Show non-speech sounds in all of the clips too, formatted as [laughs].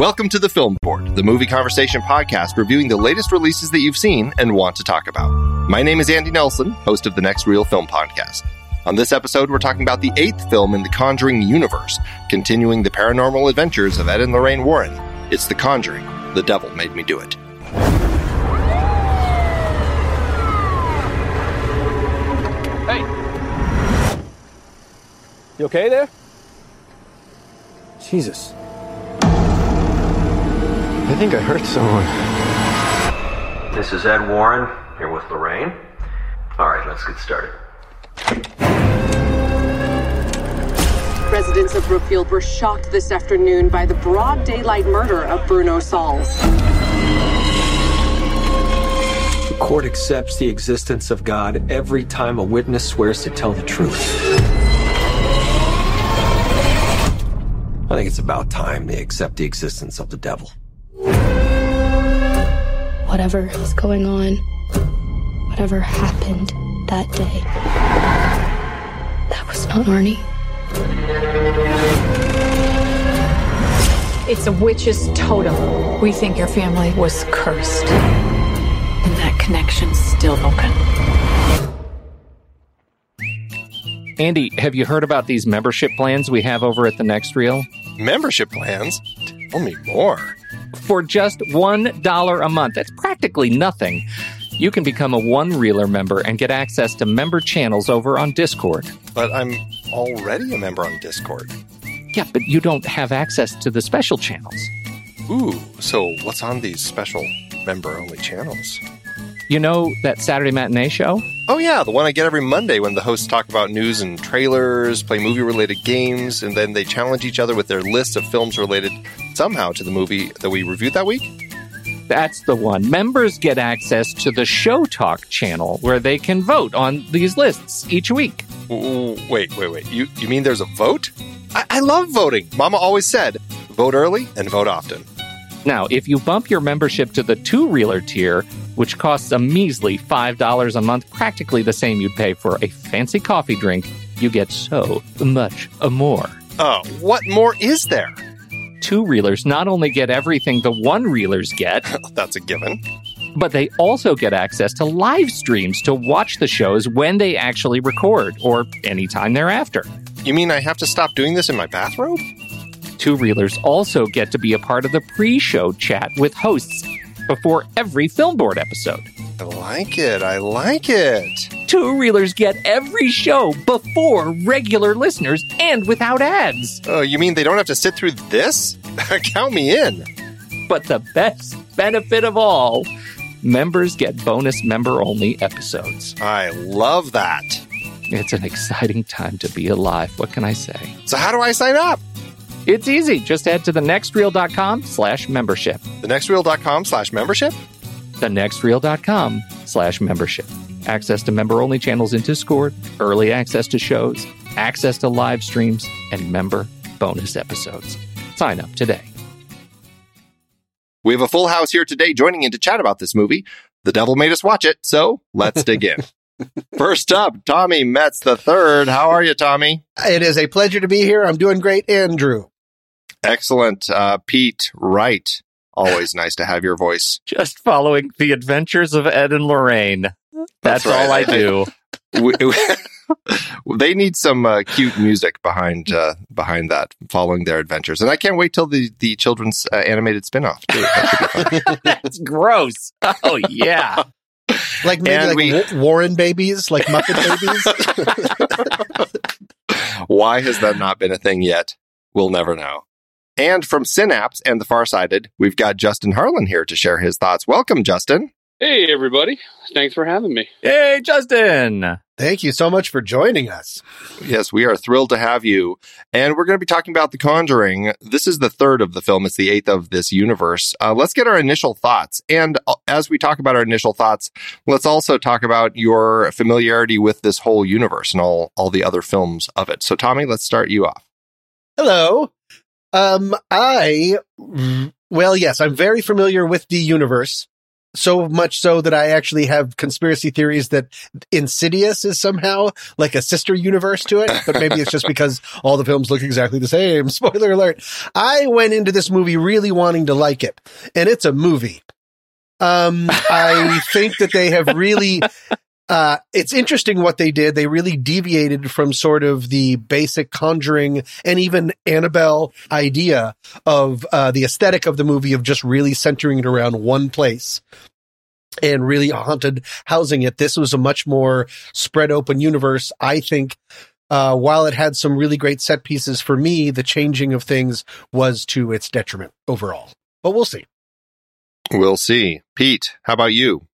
Welcome to the Film Board, the movie conversation podcast reviewing the latest releases that you've seen and want to talk about. My name is Andy Nelson, host of the Next Reel Film Podcast. On this episode, we're talking about the eighth film in the Conjuring universe, continuing the paranormal adventures of Ed and Lorraine Warren. It's The Conjuring. The Devil Made Me Do It. Hey! You okay there? Jesus. I think I hurt someone. This is Ed Warren, here with Lorraine. All right, let's get started. Residents of Brookfield were shocked this afternoon by the broad daylight murder of Bruno Sauls. The court accepts the existence of God every time a witness swears to tell the truth. I think it's about time they accept the existence of the devil. Whatever is going on, whatever happened that day, that was not Arnie. It's a witch's totem. We think your family was cursed. And that connection's still open. Andy, have you heard about these membership plans we have over at the Next Reel? Membership plans? Tell me more. For just $1 a month, that's practically nothing. You can become a one reeler member and get access to member channels over on Discord. But I'm already a member on Discord. Yeah, but you don't have access to the special channels. Ooh, so what's on these special member only channels? You know that Saturday matinee show? Oh, yeah, the one I get every Monday when the hosts talk about news and trailers, play movie related games, and then they challenge each other with their list of films related somehow to the movie that we reviewed that week? That's the one. Members get access to the Show Talk channel where they can vote on these lists each week. Wait, wait, wait. You, you mean there's a vote? I, I love voting. Mama always said vote early and vote often. Now, if you bump your membership to the two reeler tier, which costs a measly $5 a month, practically the same you'd pay for a fancy coffee drink, you get so much more. Oh, what more is there? Two reelers not only get everything the one reelers get, [laughs] That's a given. but they also get access to live streams to watch the shows when they actually record or anytime thereafter. You mean I have to stop doing this in my bathrobe? Two reelers also get to be a part of the pre show chat with hosts before every film board episode. I like it. I like it. Two reelers get every show before regular listeners and without ads. Oh, you mean they don't have to sit through this? [laughs] Count me in. But the best benefit of all members get bonus member only episodes. I love that. It's an exciting time to be alive. What can I say? So how do I sign up? It's easy. Just head to thenextreel.com slash membership. Thenextreel.com slash membership? Thenextreel.com slash membership. Access to member-only channels in Discord, early access to shows, access to live streams, and member bonus episodes. Sign up today. We have a full house here today joining in to chat about this movie. The devil made us watch it, so let's dig in. [laughs] First up, Tommy Metz the third. How are you, Tommy? It is a pleasure to be here. I'm doing great, Andrew. Excellent. Uh, Pete Wright. Always nice to have your voice. Just following the adventures of Ed and Lorraine. That's, That's right. all I I- do. [laughs] We- [laughs] they need some uh, cute music behind uh, behind that, following their adventures, and I can't wait till the the children's uh, animated spinoff. Too. That should be fun. [laughs] That's gross. Oh, yeah. Like maybe And like we- Wa- Warren babies, like Muppet [laughs] babies. Why has that not been a thing yet? We'll never know. And from Cinapse and the Farsighted, we've got Justin Harlan here to share his thoughts. Welcome, Justin. Hey, everybody. Thanks for having me. Hey, Justin. Thank you so much for joining us. Yes, we are thrilled to have you. And we're going to be talking about The Conjuring. This is the third of the film. It's the eighth of this universe. Uh, let's get our initial thoughts. And uh, as we talk about our initial thoughts, let's also talk about your familiarity with this whole universe and all, all the other films of it. So, Tommy, let's start you off. Hello. Um, I, well, yes, I'm very familiar with the universe. So much so that I actually have conspiracy theories that Insidious is somehow like a sister universe to it, but maybe it's just [laughs] because all the films look exactly the same. [laughs] Spoiler alert. I went into this movie really wanting to like it, and it's a movie. Um, I [laughs] think that they have really, uh, it's interesting what they did. They really deviated from sort of the basic conjuring and even Annabelle idea of, uh, the aesthetic of the movie of just really centering it around one place and really haunted housing it. This was a much more spread open universe. I think, uh, while it had some really great set pieces for me, the changing of things was to its detriment overall, but we'll see. We'll see. Pete, how about you?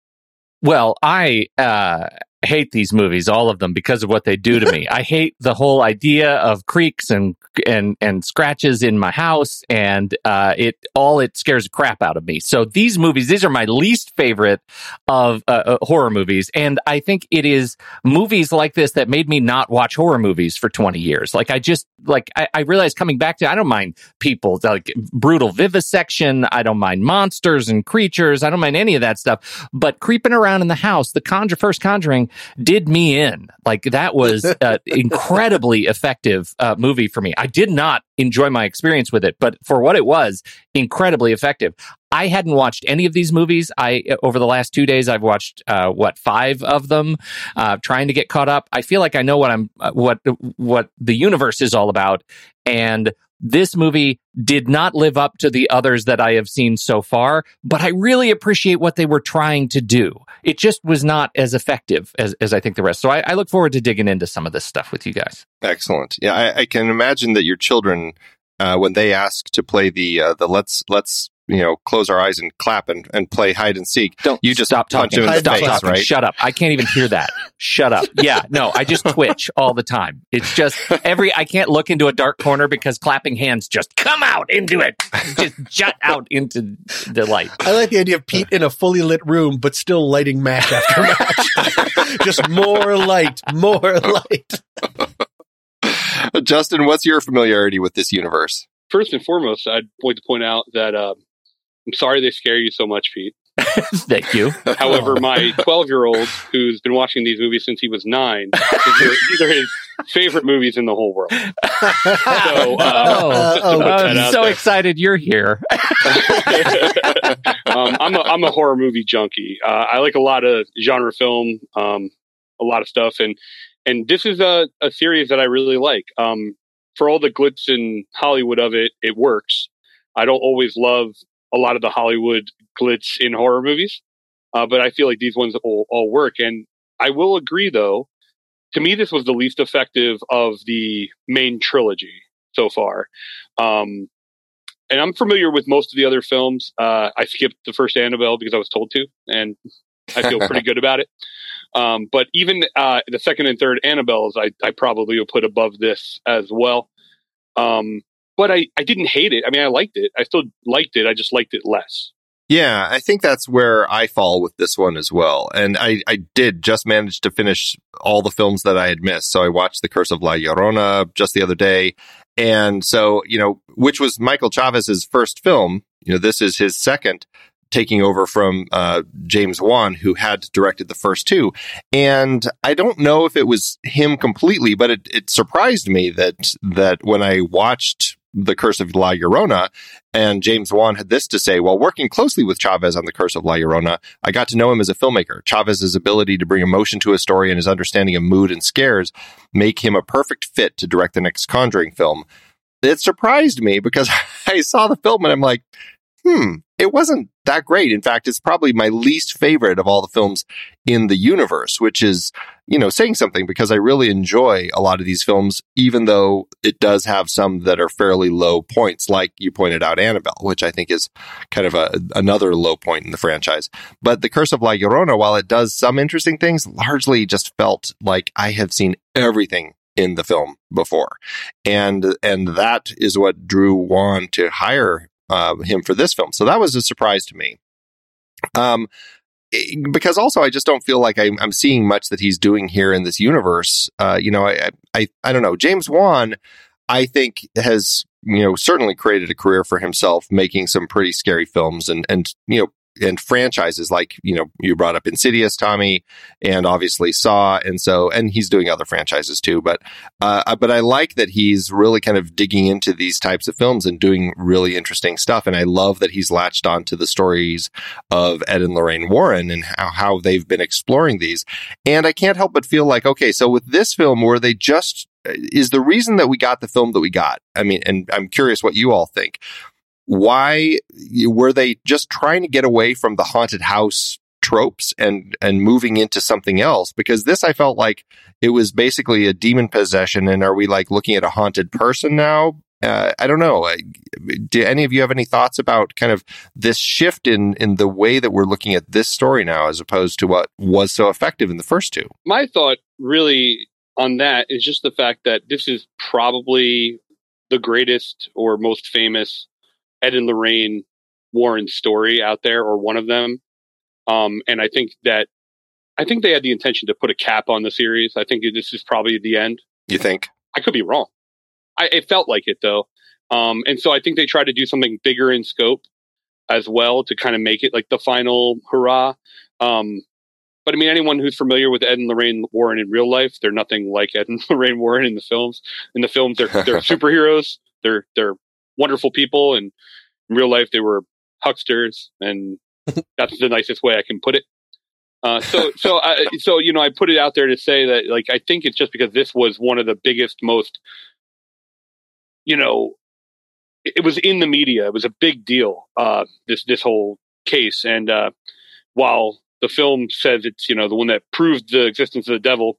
Well, I uh, hate these movies, all of them, because of what they do to me. [laughs] I hate the whole idea of creaks and and and scratches in my house, and uh, it all it scares the crap out of me. So these movies, these are my least favorite of uh, uh, horror movies, and I think it is movies like this that made me not watch horror movies for twenty years. Like I just like I, I realized coming back to I don't mind people like brutal vivisection. I don't mind monsters and creatures. I don't mind any of that stuff. But creeping around in the house, the conjure first Conjuring did me in. Like that was uh, [laughs] incredibly effective uh, movie for me. I did not enjoy my experience with it, but for what it was, incredibly effective. I hadn't watched any of these movies. I over the last two days, I've watched uh, what five of them, uh, trying to get caught up. I feel like I know what I'm uh, what what the universe is all about, and this movie did not live up to the others that I have seen so far. But I really appreciate what they were trying to do. It just was not as effective as as I think the rest. So I, I look forward to digging into some of this stuff with you guys. Excellent. Yeah, I, I can imagine that your children. Uh, when they ask to play the uh, the let's let's you know, close our eyes and clap and, and play hide and seek. Don't you just stop punch talking. him in the stop face, talking. right? Shut up. I can't even hear that. Shut up. [laughs] Yeah, no, I just twitch all the time. It's just every I can't look into a dark corner because clapping hands just come out into it. Just jut out into the light. I like the idea of Pete in a fully lit room, but still lighting match after match. [laughs] just more light, more light. [laughs] Justin, what's your familiarity with this universe? First and foremost, I'd like to point out that uh, I'm sorry they scare you so much, Pete. [laughs] Thank you. However, [laughs] my 12 year old, who's been watching these movies since he was nine, these [laughs] are, his favorite movies in the whole world. So, uh, oh, to I'm so there. excited you're here. um, I'm a I'm a horror movie junkie. Uh, I like a lot of genre film, um, a lot of stuff, and and this is a, a series that I really like. Um, for all the glitz and Hollywood of it, it works. I don't always love a lot of the Hollywood glitz in horror movies, uh, but I feel like these ones all, all work. And I will agree, though. To me, this was the least effective of the main trilogy so far. Um, and I'm familiar with most of the other films. Uh, I skipped the first Annabelle because I was told to, and I feel pretty [laughs] good about it. Um, but even uh, the second and third Annabelles, I, I probably would put above this as well. Um, but I, I didn't hate it. I mean, I liked it. I still liked it. I just liked it less. Yeah, I think that's where I fall with this one as well. And I, I did just manage to finish all the films that I had missed. So I watched The Curse of La Llorona just the other day. And so, you know, which was Michael Chaves's first film. You know, this is his second taking over from uh, James Wan, who had directed the first two. And I don't know if it was him completely, but it, it surprised me that that when I watched The Curse of La Llorona, and James Wan had this to say while working closely with Chaves on The Curse of La Llorona, I got to know him as a filmmaker. Chaves's ability to bring emotion to a story and his understanding of mood and scares make him a perfect fit to direct the next Conjuring film. It surprised me because [laughs] I saw the film and I'm like, hmm, it wasn't that great. In fact, it's probably my least favorite of all the films in the universe, which is, you know, saying something because I really enjoy a lot of these films, even though it does have some that are fairly low points, like you pointed out, Annabelle, which I think is kind of a, another low point in the franchise. But The Curse of La Llorona, while it does some interesting things, largely just felt like I have seen everything in the film before. And, and that is what drew Wan to hire uh, him for this film. So that was a surprise to me. Um, because also I just don't feel like I'm, I'm, seeing much that he's doing here in this universe. Uh, you know, I, I, I don't know. James Wan, I think has, you know, certainly created a career for himself making some pretty scary films and, and, you know, and franchises like you know you brought up Insidious, Tommy, and obviously Saw, and so and he's doing other franchises too. But uh, but I like that he's really kind of digging into these types of films and doing really interesting stuff. And I love that he's latched on to the stories of Ed and Lorraine Warren and how how they've been exploring these. And I can't help but feel like okay, so with this film, were they just is the reason that we got the film that we got? I mean, and I'm curious what you all think why were they just trying to get away from the haunted house tropes and and moving into something else? Because this I felt like it was basically a demon possession. And are we like looking at a haunted person now? Uh, I don't know. Do any of you have any thoughts about kind of this shift in in the way that we're looking at this story now as opposed to what was so effective in the first two? My thought really on that is just the fact that this is probably the greatest or most famous Ed and Lorraine Warren story out there, or one of them. Um, and I think that I think they had the intention to put a cap on the series. I think this is probably the end. you think I could be wrong. I, it felt like it though, um, and so I think they tried to do something bigger in scope as well to kind of make it like the final hurrah. Um, but I mean, anyone who's familiar with Ed and Lorraine Warren in real life, they're nothing like Ed and [laughs] Lorraine Warren in the films. In the films, they're they're [laughs] superheroes. They're they're wonderful people, and in real life, they were hucksters, and [laughs] that's the nicest way I can put it. Uh, so, so, I, so you know, I put it out there to say that, like, I think it's just because this was one of the biggest, most, you know, it, it was in the media. It was a big deal. Uh, this this whole case, and uh, while the film says it's you know the one that proved the existence of the devil,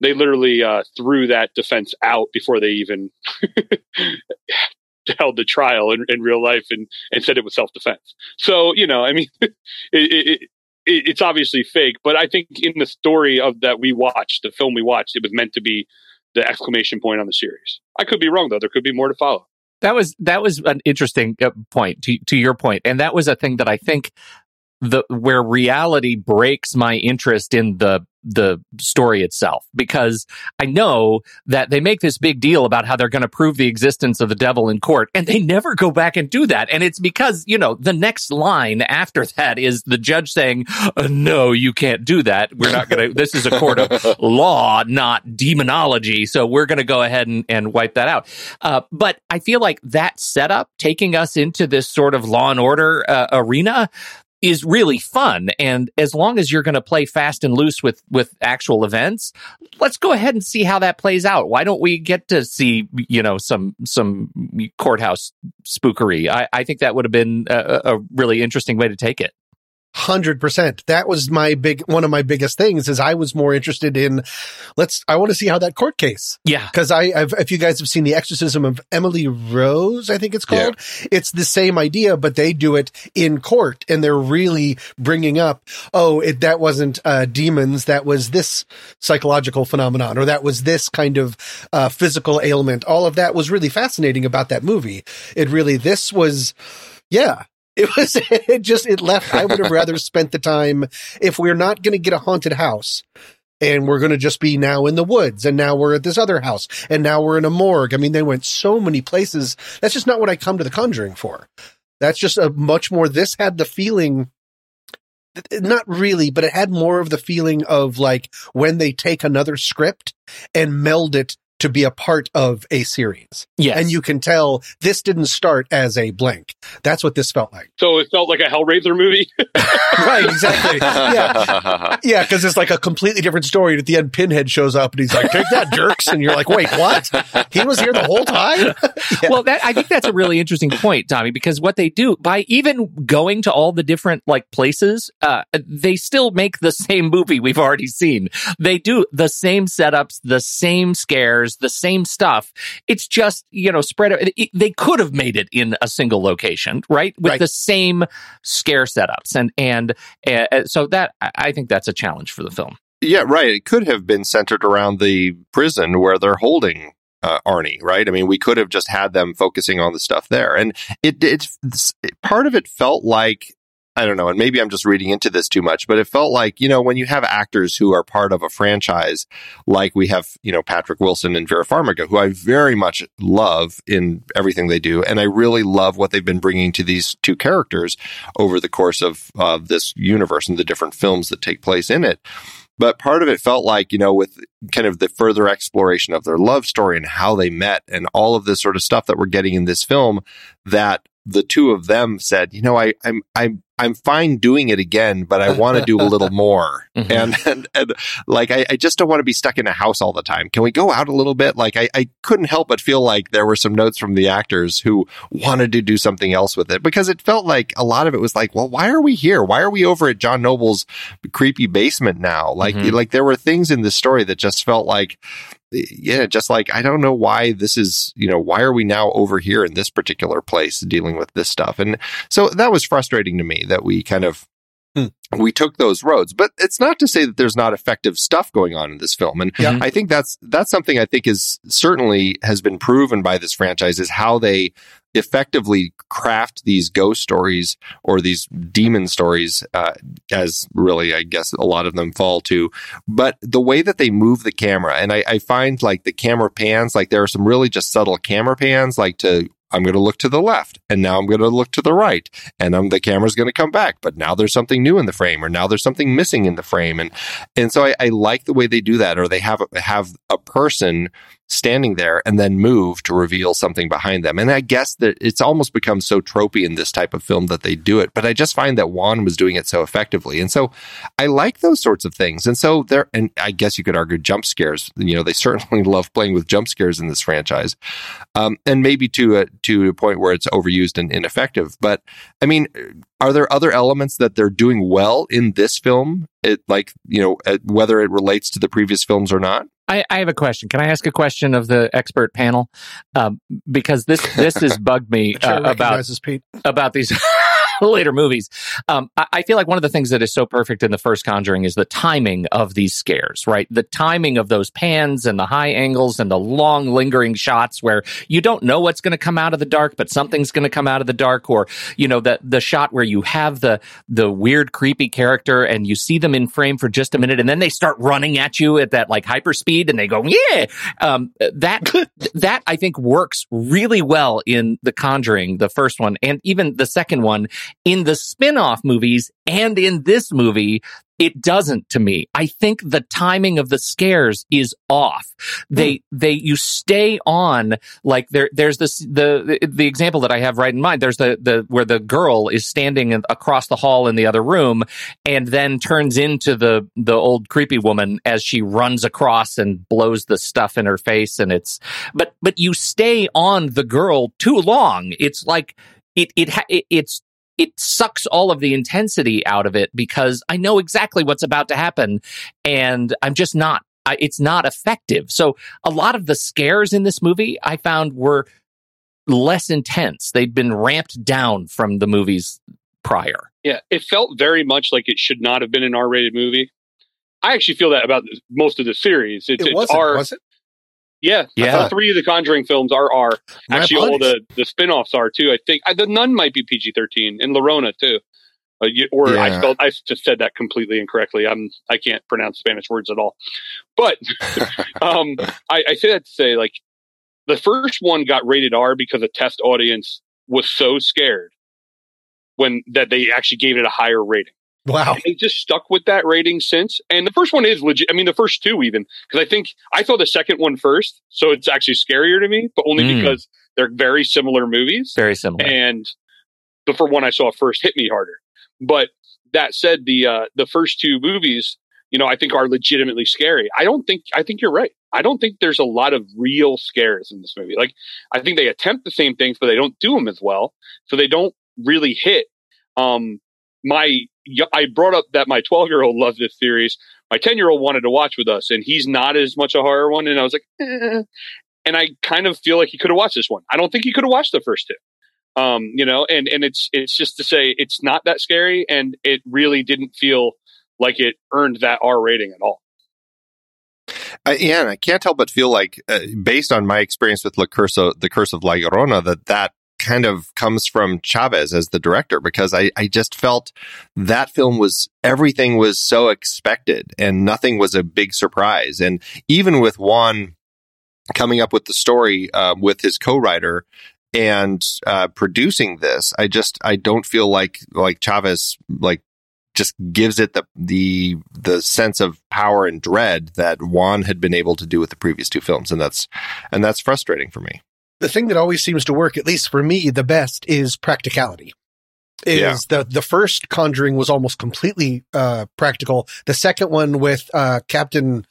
they literally uh, threw that defense out before they even [laughs] [laughs] held the trial in, in real life and, and said it was self defense. So you know, I mean, [laughs] it, it, it, it's obviously fake, but I think in the story of that we watched, the film we watched, it was meant to be the exclamation point on the series. I could be wrong though; there could be more to follow. That was that was an interesting uh, point to to your point, and that was a thing that I think the where reality breaks my interest in the the story itself. Because I know that they make this big deal about how they're going to prove the existence of the devil in court and they never go back and do that. And it's because you know the next line after that is the judge saying uh, no you can't do that. We're not going to this is a court of [laughs] law not demonology. So we're going to go ahead and, and wipe that out. Uh, but I feel like that setup taking us into this sort of law and order uh, arena is really fun. And as long as you're going to play fast and loose with, with actual events, let's go ahead and see how that plays out. Why don't we get to see, you know, some, some courthouse spookery? I, I think that would have been a, a really interesting way to take it. Hundred percent. That was my big, one of my biggest things is I was more interested in, let's, I want to see how that court case. Yeah. Cause I, I've, if you guys have seen the exorcism of Emily Rose, I think it's called, yeah. it's the same idea, but they do it in court and they're really bringing up, oh, it, that wasn't, uh, demons. That was this psychological phenomenon or that was this kind of, uh, physical ailment. All of that was really fascinating about that movie. It really, this was, yeah, it was [laughs] it just it left. I would have rather spent the time if we're not going to get a haunted house and we're going to just be now in the woods and now we're at this other house and now we're in a morgue. I mean, they went so many places. That's just not what I come to the Conjuring for. That's just a much more. This had the feeling. Not really, but it had more of the feeling of like when they take another script and meld it to be a part of a series. Yes. And you can tell this didn't start as a blank. That's what this felt like. So it felt like a Hellraiser movie? [laughs] right, exactly. Yeah. Yeah, because it's like a completely different story. And at the end, Pinhead shows up and he's like, take that, jerks. And you're like, wait, what? He was here the whole time? [laughs] yeah. Well, that, I think that's a really interesting point, Tommy, because what they do by even going to all the different like places, uh, they still make the same movie we've already seen. They do the same setups, the same scares, the same stuff. It's just, you know, spread it, they could have made it in a single location, right? With Right. the same scare setups. And, and, uh, so that, I I think that's a challenge for the film. Yeah, right. It could have been centered around the prison where they're holding uh, Arnie, right? I mean, we could have just had them focusing on the stuff there, and it it's part of it felt like I don't know, and maybe I'm just reading into this too much, but it felt like you know when you have actors who are part of a franchise, like we have you know Patrick Wilson and Vera Farmiga, who I very much love in everything they do, and I really love what they've been bringing to these two characters over the course of uh, this universe and the different films that take place in it. But part of it felt like, you know, with kind of the further exploration of their love story and how they met and all of this sort of stuff that we're getting in this film, that the two of them said, you know, I, I'm, I'm, I'm fine doing it again, but I want to do a little [laughs] more. [laughs] Mhm. And, and, and like, I, I just don't want to be stuck in a house all the time. Can we go out a little bit? Like, I, I couldn't help but feel like there were some notes from the actors who wanted to do something else with it because it felt like a lot of it was like, well, why are we here? Why are we over at John Noble's creepy basement now? Like, Mhm. like there were things in this story that just felt like, yeah, just like I don't know why this is, you know, why are we now over here in this particular place dealing with this stuff? And so that was frustrating to me that we kind of Hmm. we took those roads. But it's not to say that there's not effective stuff going on in this film. And Yeah. I think that's that's something I think is certainly has been proven by this franchise is how they effectively craft these ghost stories or these demon stories uh, as really i guess a lot of them fall to. But the way that they move the camera and I, I find like the camera pans like there are some really just subtle camera pans like to i'm going to look to the left and now i'm going to look to the right and um, the camera's going to come back but now there's something new in the frame or now there's something missing in the frame. And and so i, I like the way they do that or they have have a person standing there and then move to reveal something behind them. And I guess that it's almost become so tropey in this type of film that they do it. But I just find that Wan was doing it so effectively. And so I like those sorts of things. And so there, and I guess you could argue jump scares. You know, they [laughs] certainly love playing with jump scares in this franchise. Um, and maybe to a, to a point where it's overused and ineffective. But I mean, are there other elements that they're doing well in this film? It like, you know, uh, whether it relates to the previous films or not? I, I, have a question. Can I ask a question of the expert panel? Um, because this this has [laughs] bugged me uh, about about these [laughs] later movies. Um, I, I, feel like one of the things that is so perfect in the first Conjuring is the timing of these scares, right? The timing of those pans and the high angles and the long lingering shots where you don't know what's going to come out of the dark, but something's going to come out of the dark, or you know the the shot where you have the the weird creepy character and you see them in frame for just a minute and then they start running at you at that like hyper speed and they go yeah. Um, that [laughs] that I think works really well in the Conjuring, the first one, and even the second one in the spin-off movies and in this movie, it doesn't to me. I think the timing of the scares is off. They, mm. they, you stay on like there, there's this, the, the example that I have right in mind. There's the, the, where the girl is standing across the hall in the other room and then turns into the, the old creepy woman as she runs across and blows the stuff in her face. And it's, but, but you stay on the girl too long. It's like, it, it, it it's it sucks all of the intensity out of it because I know exactly what's about to happen and I'm just not, I, it's not effective. So a lot of the scares in this movie I found were less intense. They'd been ramped down from the movies prior. Yeah, it felt very much like it should not have been an R-rated movie. I actually feel that about most of the series. It's, it it's R. Was it? Yeah, yeah. three of the Conjuring films are R. Actually, all the the spin-offs are too. I think the Nun might be PG thirteen, and La Llorona too. Uh, you, or yeah. I spelled I just said that completely incorrectly. I'm I can't pronounce Spanish words at all. But [laughs] um, I, I say that to say like the first one got rated R because a test audience was so scared when that they actually gave it a higher rating. Wow. And they just stuck with that rating since. And the first one is legit. I mean, the first two even, because I think I saw the second one first. So it's actually scarier to me, but only mm. because they're very similar movies. Very similar. And the first one I saw first hit me harder. But that said, the, uh, the first two movies, you know, I think are legitimately scary. I don't think, I think you're right. I don't think there's a lot of real scares in this movie. Like, I think they attempt the same things, but they don't do them as well. So they don't really hit. Um, my I brought up that my 12 year old loved this series. My 10 year old wanted to watch with us, and he's not as much a horror one. And I was like, eh. and I kind of feel like he could have watched this one. I don't think he could have watched the first two. Um, you know, and and it's it's just to say it's not that scary, and it really didn't feel like it earned that R rating at all. Uh, yeah, and I can't help but feel like, uh, based on my experience with La the Curse of La Llorona, that that kind of comes from Chaves as the director because I, I just felt that film was everything was so expected and nothing was a big surprise. And even with Wan coming up with the story uh, with his co-writer and uh, producing this, I just I don't feel like like Chaves like just gives it the the the sense of power and dread that Wan had been able to do with the previous two films, and that's and that's frustrating for me the thing that always seems to work, at least for me, the best is practicality. Is yeah. the the first Conjuring was almost completely uh, practical. The second one with uh, Captain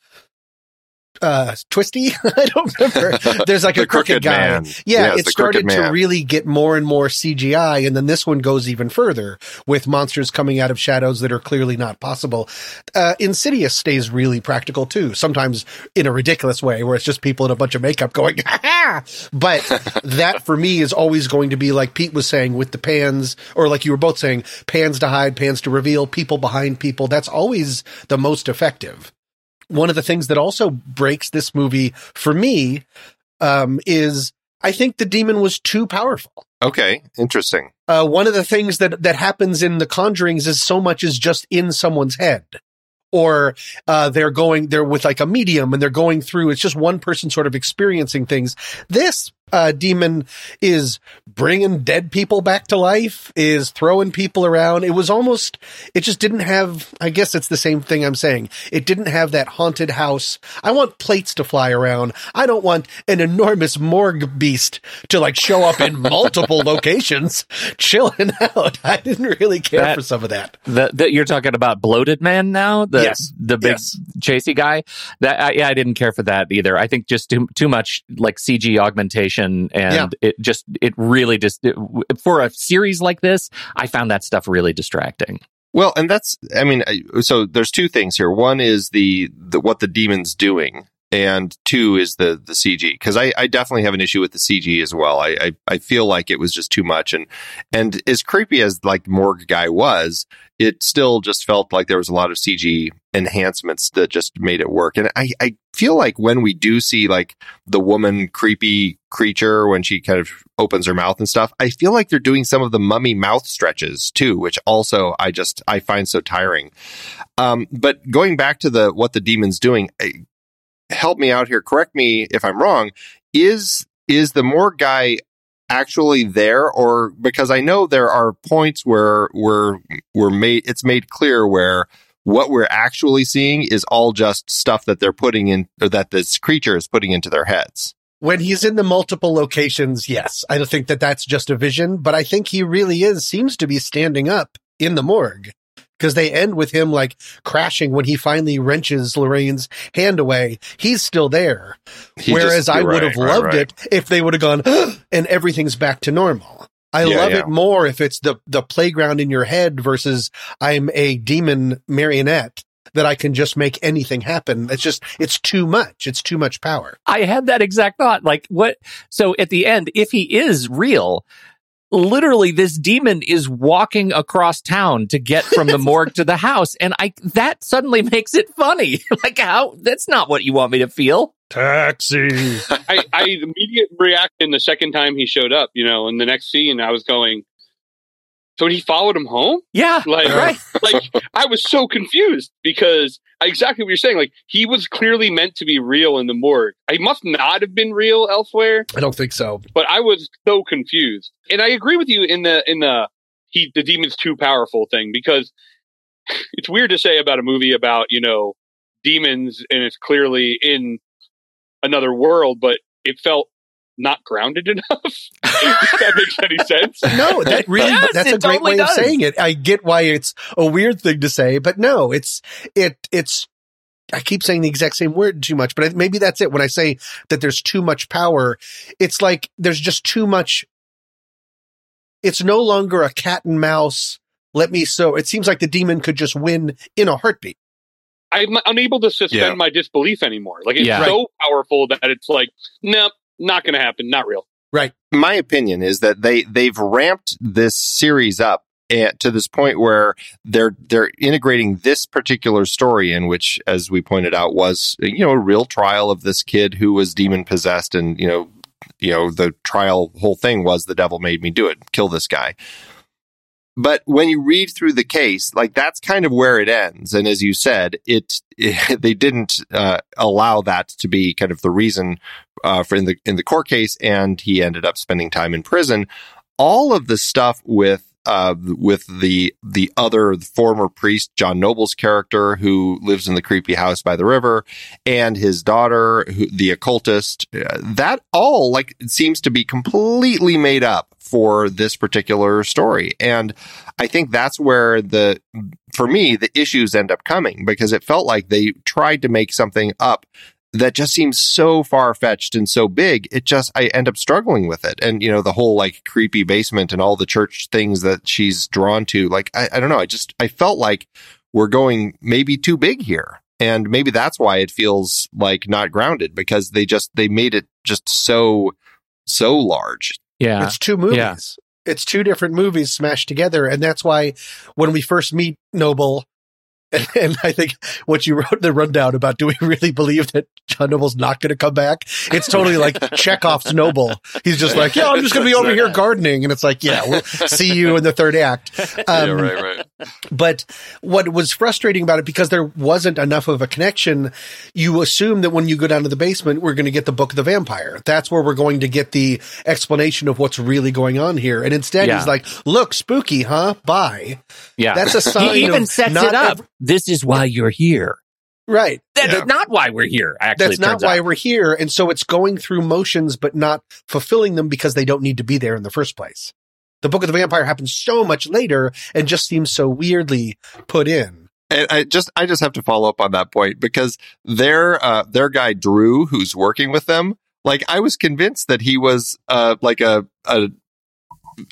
uh twisty? [laughs] I don't remember. There's like the a crooked, crooked guy. Yeah it started to really get more and more cgi and then this one goes even further with monsters coming out of shadows that are clearly not possible. Uh insidious stays really practical too sometimes in a ridiculous way where it's just people in a bunch of makeup going [laughs] but that for me is always going to be like pete was saying with the pans or like you were both saying pans to hide pans to reveal people behind people. That's always the most effective one of the things that also breaks this movie for me um, is I think the demon was too powerful. Okay, interesting. Uh, one of the things that that happens in the Conjurings is so much is just in someone's head, or uh, they're going they're with like a medium and they're going through. It's just one person sort of experiencing things. This uh, demon is bringing dead people back to life, is throwing people around. It was almost, it just didn't have, I guess it's the same thing I'm saying. It didn't have that haunted house. I want plates to fly around. I don't want an enormous morgue beast to like show up in [laughs] multiple locations chilling out. I didn't really care That- for some of that. The, you're talking about bloated man now, the Yes. the big Yes. chasey guy. That I, yeah, I didn't care for that either. I think just too too much like CG augmentation, and Yeah. it just it really just it, for a series like this, I found that stuff really distracting. Well, and that's, I mean, so there's two things here. One is the, the what the demon's doing, and two is the the CG. Because I, I definitely have an issue with the CG as well. I, I I feel like it was just too much, and and as creepy as like morgue guy was, it still just felt like there was a lot of CG enhancements that just made it work. And I I feel like when we do see like the woman creepy creature when she kind of opens her mouth and stuff, I feel like they're doing some of the mummy mouth stretches too, which also I just I find so tiring. Um, but going back to the what the demon's doing, eh, help me out here. Correct me if I'm wrong. Is is the morgue guy actually there, or because I know there are points where where we're made it's made clear where what we're actually seeing is all just stuff that they're putting in or that this creature is putting into their heads. When he's in the multiple locations, yes, I think that that's just a vision, but I think he really is, seems to be standing up in the morgue because they end with him like crashing when he finally wrenches Lorraine's hand away. He's still there. He Whereas just- I would have right, loved right. it if they would have gone [gasps] and everything's back to normal. I Yeah, love yeah. it more if it's the, the playground in your head versus I'm a demon marionette that I can just make anything happen. It's just, it's too much. It's too much power. I had that exact thought. Like what? So at the end, if he is real, literally this demon is walking across town to get from the [laughs] morgue to the house. And I, that suddenly makes it funny. [laughs] like how, that's not what you want me to feel. Taxi. I, I immediate reaction the second time he showed up, you know, in the next scene, I was going, so he followed him home? Yeah. Like, Right. like I was so confused because exactly what you're saying. Like he was clearly meant to be real in the morgue. He must not have been real elsewhere, I don't think so. but I was so confused. And I agree with you in the in the he the demon's too powerful thing because [laughs] it's weird to say about a movie about you know demons and it's clearly in another world, but it felt not grounded enough. [laughs] if that makes any sense. No, that really, Yes, that's a great totally way of saying it. I get why it's a weird thing to say, but no, it's, it, it's, I keep saying the exact same word too much, but maybe that's it. When I say that there's too much power, it's like there's just too much. It's no longer a cat and mouse. Let me so it seems like the demon could just win in a heartbeat. I'm unable to suspend Yeah. my disbelief anymore. Like it's Yeah. so powerful that it's like, nope, not going to happen. Not real. Right. my opinion is that they they've ramped this series up at, to this point where they're they're integrating this particular story in which as we pointed out was you know a real trial of this kid who was demon possessed and you know you know the trial whole thing was the devil made me do it kill this guy but when you read through the case like that's kind of where it ends and as you said it, [laughs] they didn't uh, allow that to be kind of the reason uh, for in the in the court case, and he ended up spending time in prison. All of the stuff with uh, with the the other former priest John Noble's character who lives in the creepy house by the river, and his daughter, who, the occultist, uh, that all like seems to be completely made up for this particular story, and I think that's where the for me the issues end up coming because it felt like they tried to make something up that just seems so far fetched and so big. It just, I end up struggling with it. And, you know, the whole like creepy basement and all the church things that she's drawn to, like, I, I don't know. I just, I felt like we're going maybe too big here. And maybe that's why it feels like not grounded because they just, they made it just so, so large. Yeah. It's two movies. Yeah. It's two different movies smashed together. And that's why when we first meet Noble, and, [laughs] and I think what you wrote in the rundown about do we really believe that John Noble's not going to come back? It's totally like Chekhov's Noble. He's just like, yeah, I'm just going to be over here gardening. And it's like, yeah, we'll see you in the third act. [laughs] Um, right. Right. But what was frustrating about it because there wasn't enough of a connection, you assume that when you go down to the basement, we're going to get the book of the vampire. That's where we're going to get the explanation of what's really going on here. And instead, Yeah. he's like, "Look, spooky, huh? Bye." Yeah. That's a [laughs] sign. he even sets it up. ev- this is why you're here. right. That's That- not why we're here. Actually, that's not why out. we're here. And so it's going through motions, but not fulfilling them because they don't need to be there in the first place. The Book of the Vampire happens so much later and just seems so weirdly put in. And I just I just have to follow up on that point because their uh their guy Drew who's working with them like I was convinced that he was uh like a a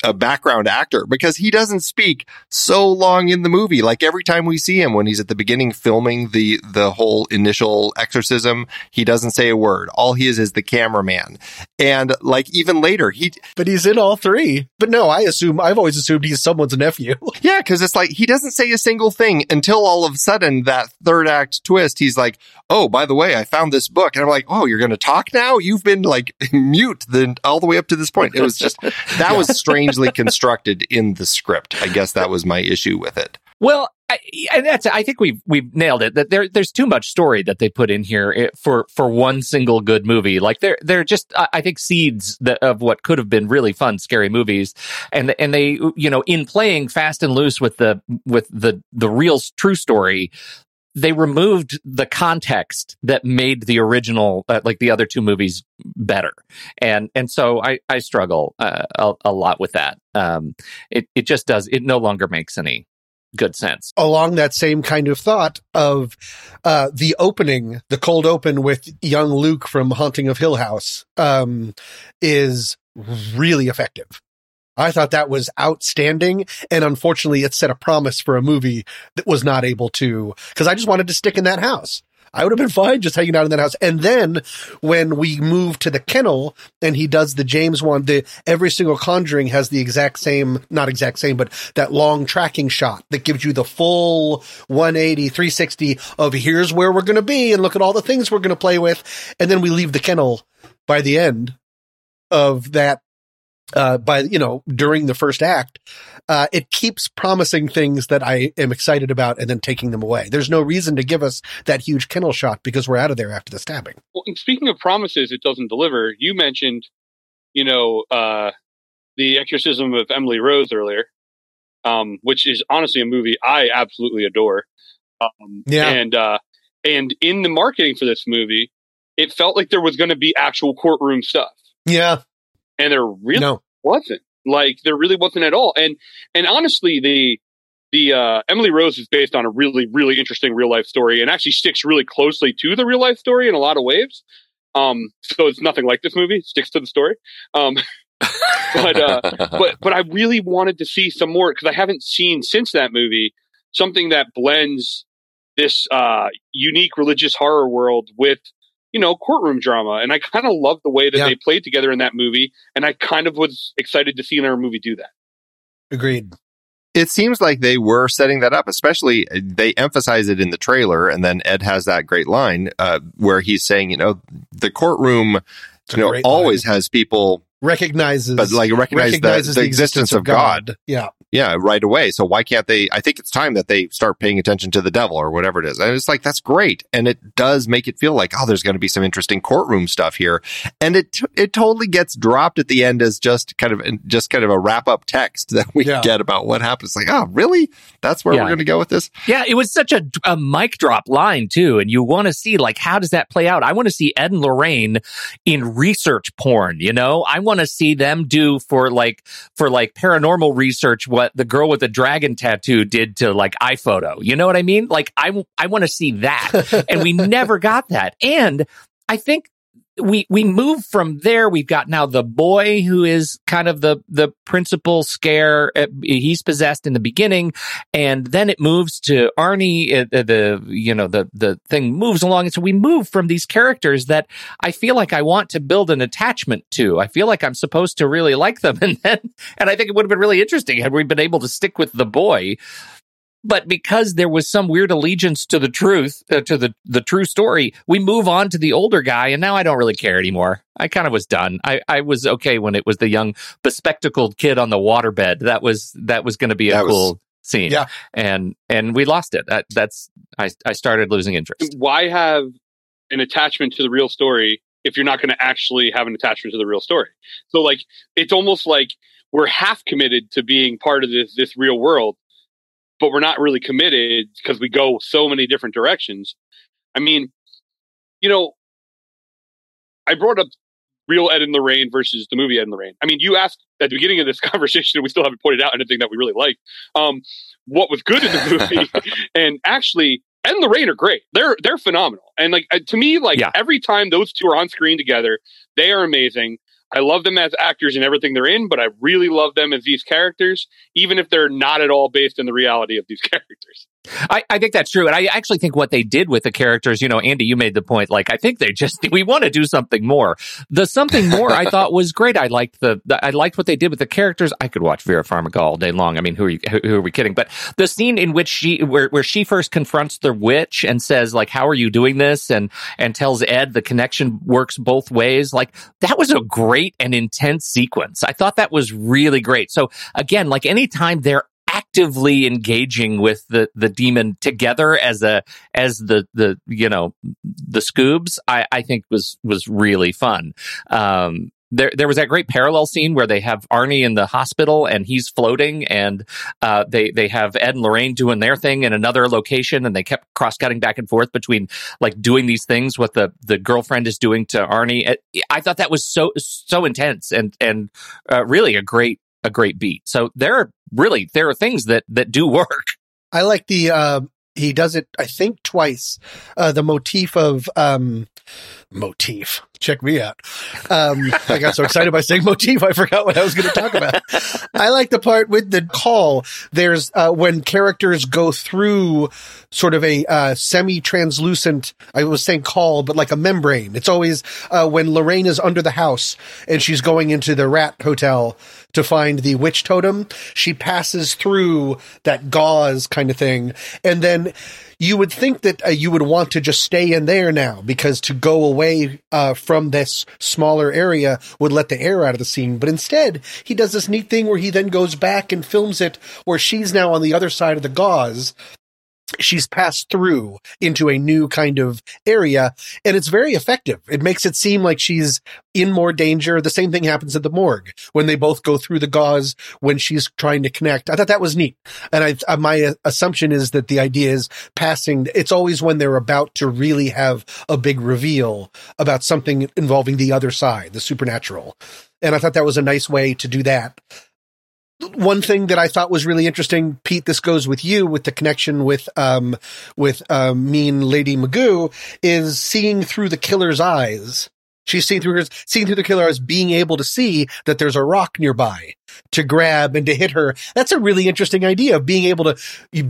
a background actor because he doesn't speak so long in the movie like every time we see him when he's at the beginning filming the the whole initial exorcism he doesn't say a word all he is is the cameraman and like even later he But he's in all three. But no, I assume, I've always assumed he's someone's nephew. [laughs] Yeah, because it's like he doesn't say a single thing until all of a sudden that third act twist. He's like, "Oh, by the way, I found this book," and I'm like, "Oh, you're going to talk now? You've been like [laughs] mute then all the way up to this point." It was just that was [laughs] strangely constructed in the script. I guess that was my issue with it. Well, I, and that's I think we've we've nailed it. That there there's too much story that they put in here eh, for for one single good movie. Like they're they're just I I think seeds that, of what could have been really fun scary movies, and and they you know in playing fast and loose with the with the the real true story. They removed the context that made the original, uh, like the other two movies, better, and and so I I struggle uh, a, a lot with that. Um, it it just does. It no longer makes any good sense. Along that same kind of thought of uh, the opening, the cold open with young Luke from Haunting of Hill House, um, is really effective. I thought that was outstanding. And unfortunately, it set a promise for a movie that was not able to, because I just wanted to stick in that house. I would have been fine just hanging out in that house. And then when we move to the kennel and he does the James Wan, the every single conjuring has the exact same, not exact same, but that long tracking shot that gives you the full 180, 360 of here's where we're going to be and look at all the things we're going to play with. And then we leave the kennel by the end of that uh, by you know during the first act, uh, it keeps promising things that I am excited about and then taking them away. There's no reason to give us that huge kennel shot because we're out of there after the stabbing. Well, and speaking of promises, it doesn't deliver. You mentioned, you know, uh, the exorcism of Emily Rose earlier, um, which is honestly a movie I absolutely adore. Um, Yeah. and uh, and in the marketing for this movie, it felt like there was going to be actual courtroom stuff, Yeah, and there really no, wasn't. Like there really wasn't at all. And and honestly, the the uh, Emily Rose is based on a really really interesting real life story, and actually sticks really closely to the real life story in a lot of ways. Um, so it's nothing like this movie; it sticks to the story. Um, [laughs] but uh, but but I really wanted to see some more because I haven't seen since that movie something that blends this uh, unique religious horror world with you know courtroom drama, and I kind of love the way that Yeah. they played together in that movie, and I kind of was excited to see another movie do that. agreed. it seems like they were setting that up, especially uh, they emphasize it in the trailer. And then Ed has that great line uh, where he's saying, you know, the courtroom, you know, always line. has people, recognizes, but like recognize recognizes the, the existence of God. Yeah, Yeah, right away. So why can't they? I think it's time that they start paying attention to the devil or whatever it is. And it's like, that's great. And it does make it feel like, oh, there's going to be some interesting courtroom stuff here. And it, it totally gets dropped at the end as just kind of, just kind of a wrap up text [laughs] that we Yeah. get about what happens. Like, oh, really? That's where Yeah. we're going to go with this? Yeah, it was such a, a mic drop line too, and you want to see like how does that play out? I want to see Ed and Lorraine in research porn. You know, I want to see them do for like for like paranormal research what the girl with the dragon tattoo did to like iPhoto. You know what I mean? Like I I want to see that, [laughs] and we never got that. And I think we we move from there. We've got now the boy who is kind of the the principal scare. Uh, He's possessed in the beginning, and then it moves to Arnie. Uh, the, the you know the the thing moves along, and so we move from these characters that I feel like I want to build an attachment to. I feel like I'm supposed to really like them, [laughs] and then and I think it would have been really interesting had we been able to stick with the boy. But because there was some weird allegiance to the truth, uh, to the the true story, we move on to the older guy, and now I don't really care anymore. I kind of was done. I, I was okay when it was the young bespectacled kid on the waterbed. That was that was going to be a That was cool scene. Yeah. and and we lost it. That, that's I I started losing interest. Why have an attachment to the real story if you're not going to actually have an attachment to the real story? So like it's almost like we're half committed to being part of this this real world, but we're not really committed because we go so many different directions. I mean, you know, I brought up real Ed and Rain versus the movie Ed and Rain. I mean, you asked at the beginning of this [laughs] conversation, and we still haven't pointed out anything that we really liked. Um, what was good in the [laughs] movie, and actually, Ed and Rain are great. They're they're phenomenal, and like uh, to me, like Yeah. every time those two are on screen together, they are amazing. I love them as actors and everything they're in, but I really love them as these characters, even if they're not at all based in the reality of these [laughs] characters. I, I think that's true. And I actually think what they did with the characters, you know, Andy, you made the point, like, I think they just, [laughs] we want to do something more. The something more I thought was great. I liked the, the, I liked what they did with the characters. I could watch Vera Farmiga all day long. I mean, who are you, who, who are we kidding? But the scene in which she, where, where she first confronts the witch and says, like, how are you doing this? And, and tells Ed the connection works both ways. Like, that was a great and intense sequence. I thought that was really great. So again, like anytime they're actively engaging with the the demon together as a as the the you know the scoobs i i think was was really fun um there, there was that great parallel scene where they have Arnie in the hospital and he's floating, and uh, they they have Ed and Lorraine doing their thing in another location, and they kept cross cutting back and forth between like doing these things what the the girlfriend is doing to Arnie. I thought that was so so intense and and uh, really a great a great beat. So there are really there are things that that do work. I like the uh he does it I think twice. Uh the motif of um motif. Check me out. Um I got so excited by saying motif I forgot what I was going to talk about. I like the part with the call. There's uh when characters go through sort of a uh semi-translucent I was saying call but like a membrane. It's always uh when Lorraine is under the house and she's going into the rat hotel to find the witch totem, she passes through that gauze kind of thing. And then you would think that uh, you would want to just stay in there now because to go away uh, from this smaller area would let the air out of the scene. But instead, he does this neat thing where he then goes back and films it where she's now on the other side of the gauze she's passed through into a new kind of area and it's very effective. It makes it seem like she's in more danger. The same thing happens at the morgue when they both go through the gauze when she's trying to connect. I thought that was neat. And I, uh, my assumption is that the idea is passing. It's always when they're about to really have a big reveal about something involving the other side, the supernatural. And I thought that was a nice way to do that one thing that I thought was really interesting, Pete, this goes with you with the connection with um with um mean Lady Magoo, is seeing through the killer's eyes. She's seeing through her seeing through the killer's eyes, being able to see that there's a rock nearby to grab and to hit her. That's a really interesting idea of being able to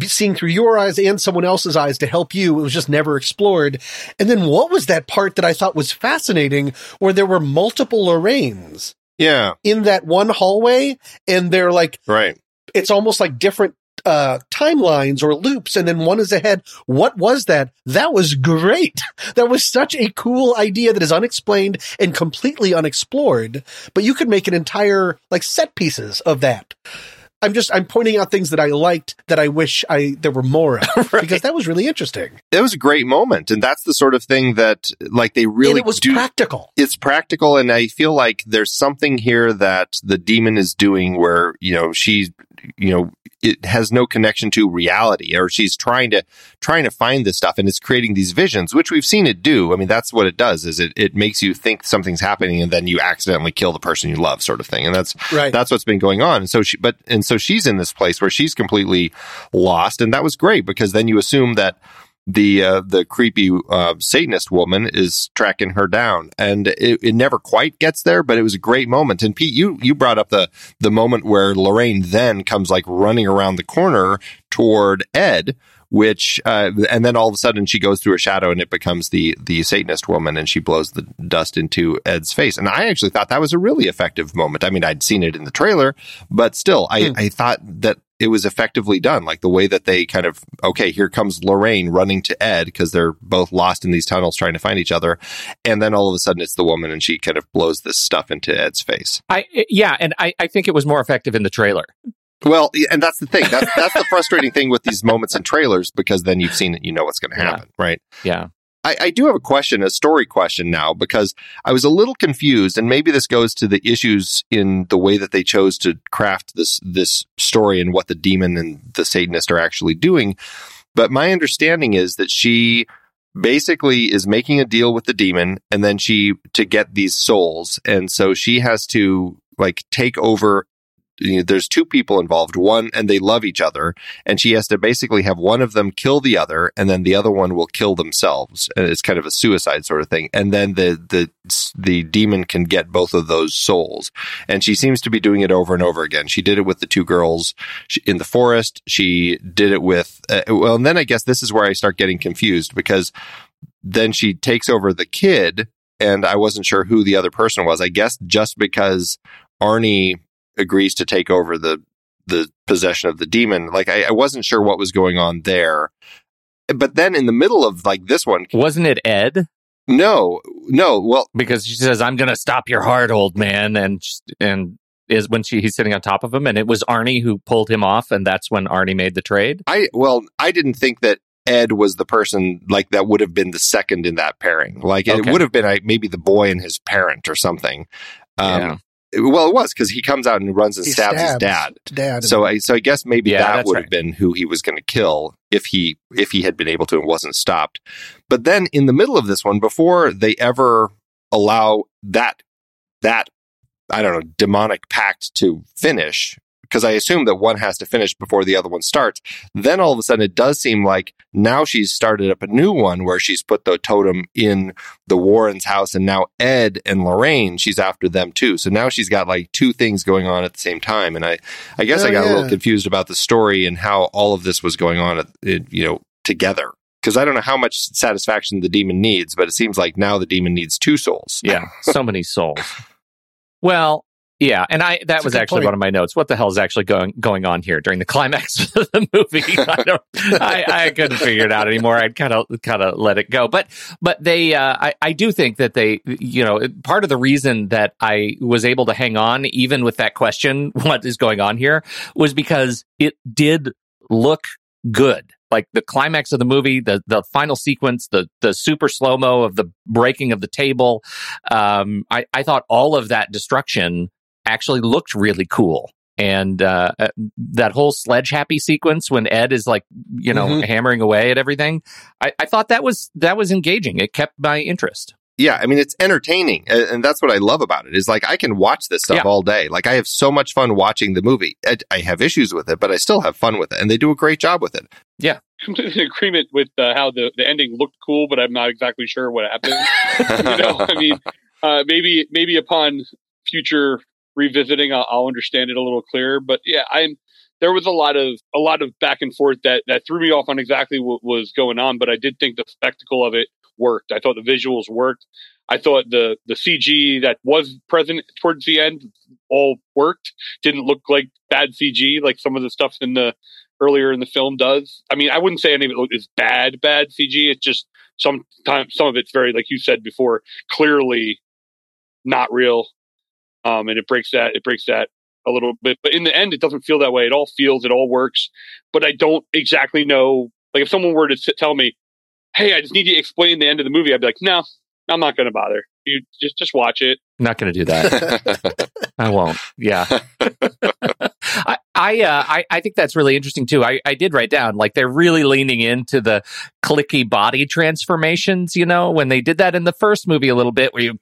seeing through your eyes and someone else's eyes to help you. It was just never explored. And then what was that part that I thought was fascinating where there were multiple Lorraines? Yeah, in that one hallway and they're like right. it's almost like different uh timelines or loops and then one is ahead. What was that? That was great. [laughs] That was such a cool idea that is unexplained and completely unexplored but you could make an entire like set pieces of that i'm just i'm pointing out things that i liked that i wish i there were more of [laughs] because that was really interesting It was a great moment, and that's the sort of thing that, like, they really and it was do. practical it's practical, and I feel like there's something here that the demon is doing where you know she, you know, it has no connection to reality, or she's trying to trying to find this stuff, and it's creating these visions, which we've seen it do. I mean, that's what it does. Is it it makes you think something's happening, and then you accidentally kill the person you love, sort of thing, and that's Right. That's what's been going on. And so she, but and so she's in this place where she's completely lost, and that was great because then you assume that the uh, the creepy uh, Satanist woman is tracking her down, and it, it never quite gets there, but it was a great moment. And Pete, you you brought up the the moment where Lorraine then comes like running around the corner toward Ed, which uh, and then all of a sudden she goes through a shadow and it becomes the the Satanist woman, and she blows the dust into Ed's face. And I actually thought that was a really effective moment. I mean, I'd seen it in the trailer, but still, I I thought that it was effectively done. Like the way that they kind of, okay, here comes Lorraine running to Ed because they're both lost in these tunnels trying to find each other. And then all of a sudden it's the woman and she kind of blows this stuff into Ed's face. I yeah, and I, I think it was more effective in the trailer Well, and that's the thing. That's that's the frustrating thing with these moments in trailers because then you've seen it, you know what's going to happen, yeah. right? Yeah. I, I, do have a question, a story question now, because I was a little confused, and maybe this goes to the issues in the way that they chose to craft this this story and what the demon and the Satanist are actually doing. But my understanding is that she basically is making a deal with the demon, and then she to get these souls, and so she has to like take over you know, there's two people involved, one, and they love each other. And she has to basically have one of them kill the other, and then the other one will kill themselves. And it's kind of a suicide sort of thing. And then the, the, the demon can get both of those souls. And she seems to be doing it over and over again. She did it with the two girls in the forest. She did it with, uh, well, and then I guess this is where I start getting confused because then she takes over the kid and I wasn't sure who the other person was. I guess just because Arnie agrees to take over the the possession of the demon. Like I, I wasn't sure what was going on there. But then in the middle of like this one, wasn't it Ed? No, no. Well, because she says, "I'm going to stop your heart, old man," and and is when she he's sitting on top of him, and it was Arnie who pulled him off, and that's when Arnie made the trade. I well, I didn't think that Ed was the person like that would have been the second in that pairing. Like okay. it would have been like, maybe the boy and his parent or something. Um, yeah. Well, it was because he comes out and runs and stabs, stabs, his dad. Dad. So I so I guess maybe yeah, that would right. have been who he was going to kill if he if he had been able to and wasn't stopped. But then in the middle of this one, before they ever allow that that I don't know demonic pact to finish, because I assume that one has to finish before the other one starts. Then all of a sudden it does seem like now she's started up a new one where she's put the totem in the Warren's house and now Ed and Lorraine, she's after them too. So now she's got like two things going on at the same time. And I, I guess oh, I got yeah. a little confused about the story and how all of this was going on, you know, together because I don't know how much satisfaction the demon needs, but it seems like now the demon needs two souls. Yeah, so many souls. [laughs] Well, yeah, and I that That's was actually point. one of my notes. What the hell is actually going going on here during the climax [laughs] of the movie? [laughs] I don't, I, I couldn't figure it out anymore. I'd kind of kind of let it go. But but they, uh, I I do think that they, you know, part of the reason that I was able to hang on even with that question, [laughs] what is going on here, was because it did look good like the climax of the movie, the the final sequence, the the super slow mo of the breaking of the table. Um, I I thought all of that destruction actually looked really cool. And uh, uh, that whole sledge happy sequence when Ed is like, you know, mm-hmm. hammering away at everything, I, I thought that was that was engaging. It kept my interest yeah, I mean, it's entertaining. And that's what I love about it is like, I can watch this stuff yeah. all day. Like, I have so much fun watching the movie. I have issues with it, but I still have fun with it. And they do a great job with it. Yeah. Completely in agreement with uh, how the, the ending looked cool, but I'm not exactly sure what happened. [laughs] you know, I mean, uh, maybe, maybe upon future revisiting, I'll, I'll understand it a little clearer. But yeah, I'm, there was a lot of a lot of back and forth that that threw me off on exactly what was going on but i did think the spectacle of it worked. I thought the visuals worked. I thought the the CG that was present towards the end all worked. Didn't look like bad CG like some of the stuff in the earlier in the film does. I mean, I wouldn't say any of it is bad bad CG. It's just sometimes some of it's very like you said before, clearly not real. Um, and it breaks that it breaks that a little bit. But in the end, it doesn't feel that way. It all feels it all works. But I don't exactly know. Like if someone were to tell me, hey, I just need you to explain the end of the movie, I'd be like, no, I'm not going to bother. You just just watch it. not going to do that. [laughs] I won't. Yeah. [laughs] I I, uh, I I think that's really interesting too. I, I did write down like they're really leaning into the clicky body transformations. You know, when they did that in the first movie a little bit, where you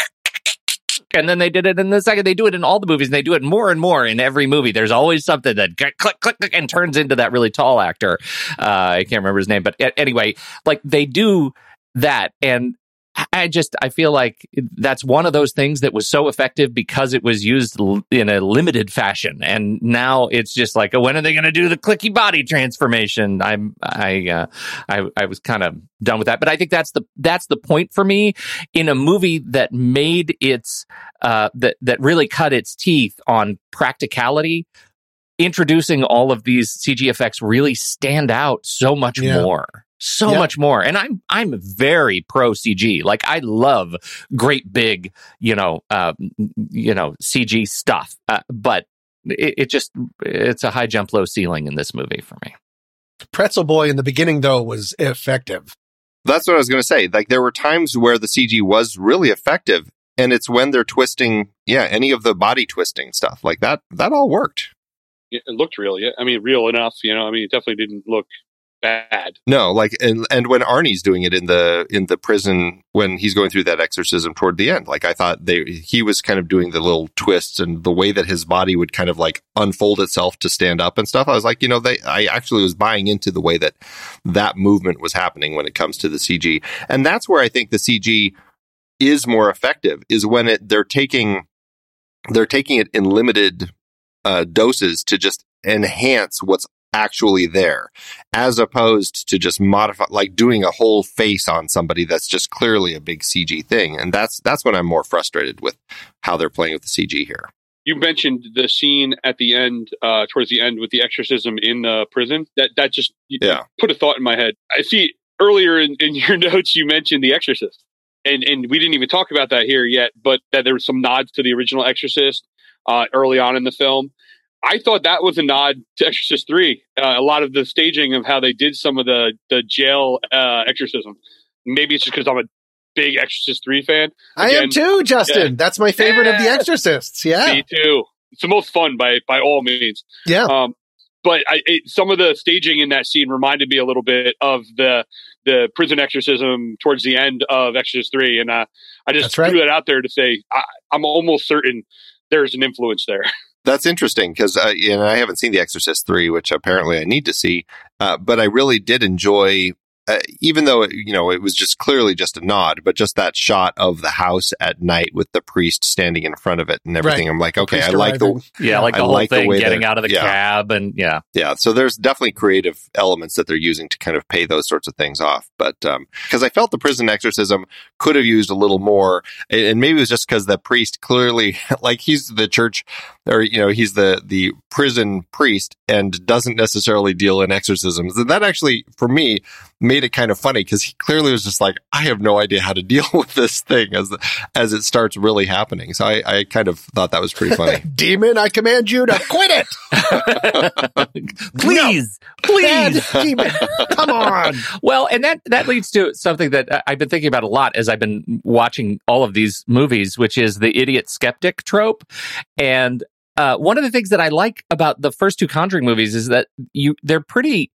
and then they did it in the second. They do it in all the movies, and they do it more and more in every movie. There's always something that click, click, click, and turns into that really tall actor. Uh, I can't remember his name, but anyway, like they do that, and I just I feel like that's one of those things that was so effective because it was used in a limited fashion, and now it's just like, oh, when are they going to do the clicky body transformation? I'm I uh, I I was kind of done with that, but I think that's the that's the point for me in a movie that made its uh, that that really cut its teeth on practicality introducing all of these CG effects really stand out so much yeah. more so yep. much more and i'm i'm very pro cg like i love great big you know uh, you know cg stuff uh, but it, it just it's a high jump, low ceiling in this movie for me. Pretzel Boy in the beginning though was effective. That's what I was going to say. Like there were times where the CG was really effective, and it's when they're twisting, yeah, any of the body twisting stuff like that. That all worked. It looked real. Yeah, I mean, real enough. You know, I mean, it definitely didn't look bad. No, like and and when Arnie's doing it in the in the prison when he's going through that exorcism toward the end, like I thought they he was kind of doing the little twists and the way that his body would kind of like unfold itself to stand up and stuff. I was like, you know, they I actually was buying into the way that that movement was happening when it comes to the CG. And that's where I think the CG is more effective is when it they're taking they're taking it in limited uh, doses to just enhance what's actually there as opposed to just modify like doing a whole face on somebody that's just clearly a big CG thing and that's that's when I'm more frustrated with how they're playing with the CG here. You mentioned the scene at the end, uh, towards the end with the exorcism in the prison. That that just yeah. put a thought in my head. I see earlier in, in your [laughs] notes you mentioned The Exorcist, and and we didn't even talk about that here yet, but that there were some nods to the original Exorcist uh, early on in the film. I thought that was a nod to Exorcist Three. Uh, a lot of the staging of how they did some of the the jail uh, exorcism. Maybe it's just because I'm a big Exorcist Three fan. I am too, Justin. yeah. That's my favorite of the Exorcists. Yeah. Me too. It's the most fun by by all means. Yeah. Um, but I, it, some of the staging in that scene reminded me a little bit of the the prison exorcism towards the end of Exorcist Three, and uh, I just That's right. threw that out there to say I, I'm almost certain there's an influence there. [laughs] That's interesting because, uh, and I haven't seen The Exorcist 3, which apparently I need to see, uh, but I really did enjoy, uh, even though, it, you know, it was just clearly just a nod, but just that shot of the house at night with the priest standing in front of it and everything. Right. I'm like, okay, I like the, arriving. Yeah, like I the whole like the thing, way getting out of the yeah. cab, and yeah, Yeah, so there's definitely creative elements that they're using to kind of pay those sorts of things off. But because I felt the prison exorcism could have used a little more, and, and maybe it was just because the priest clearly, [laughs] like he's the church, or you know, he's the the prison priest and doesn't necessarily deal in exorcisms. And that actually, for me, made it kind of funny because he clearly was just like, I have no idea how to deal [laughs] with this thing as as it starts really happening. So I, I kind of thought that was pretty funny. [laughs] Demon, I command you to quit it. [laughs] please, Bad please. demon. Come on. Well, and that that leads to something that I've been thinking about a lot as I've been watching all of these movies, which is the idiot skeptic trope. And uh, one of the things that I like about the first two Conjuring movies is that you they're pretty th-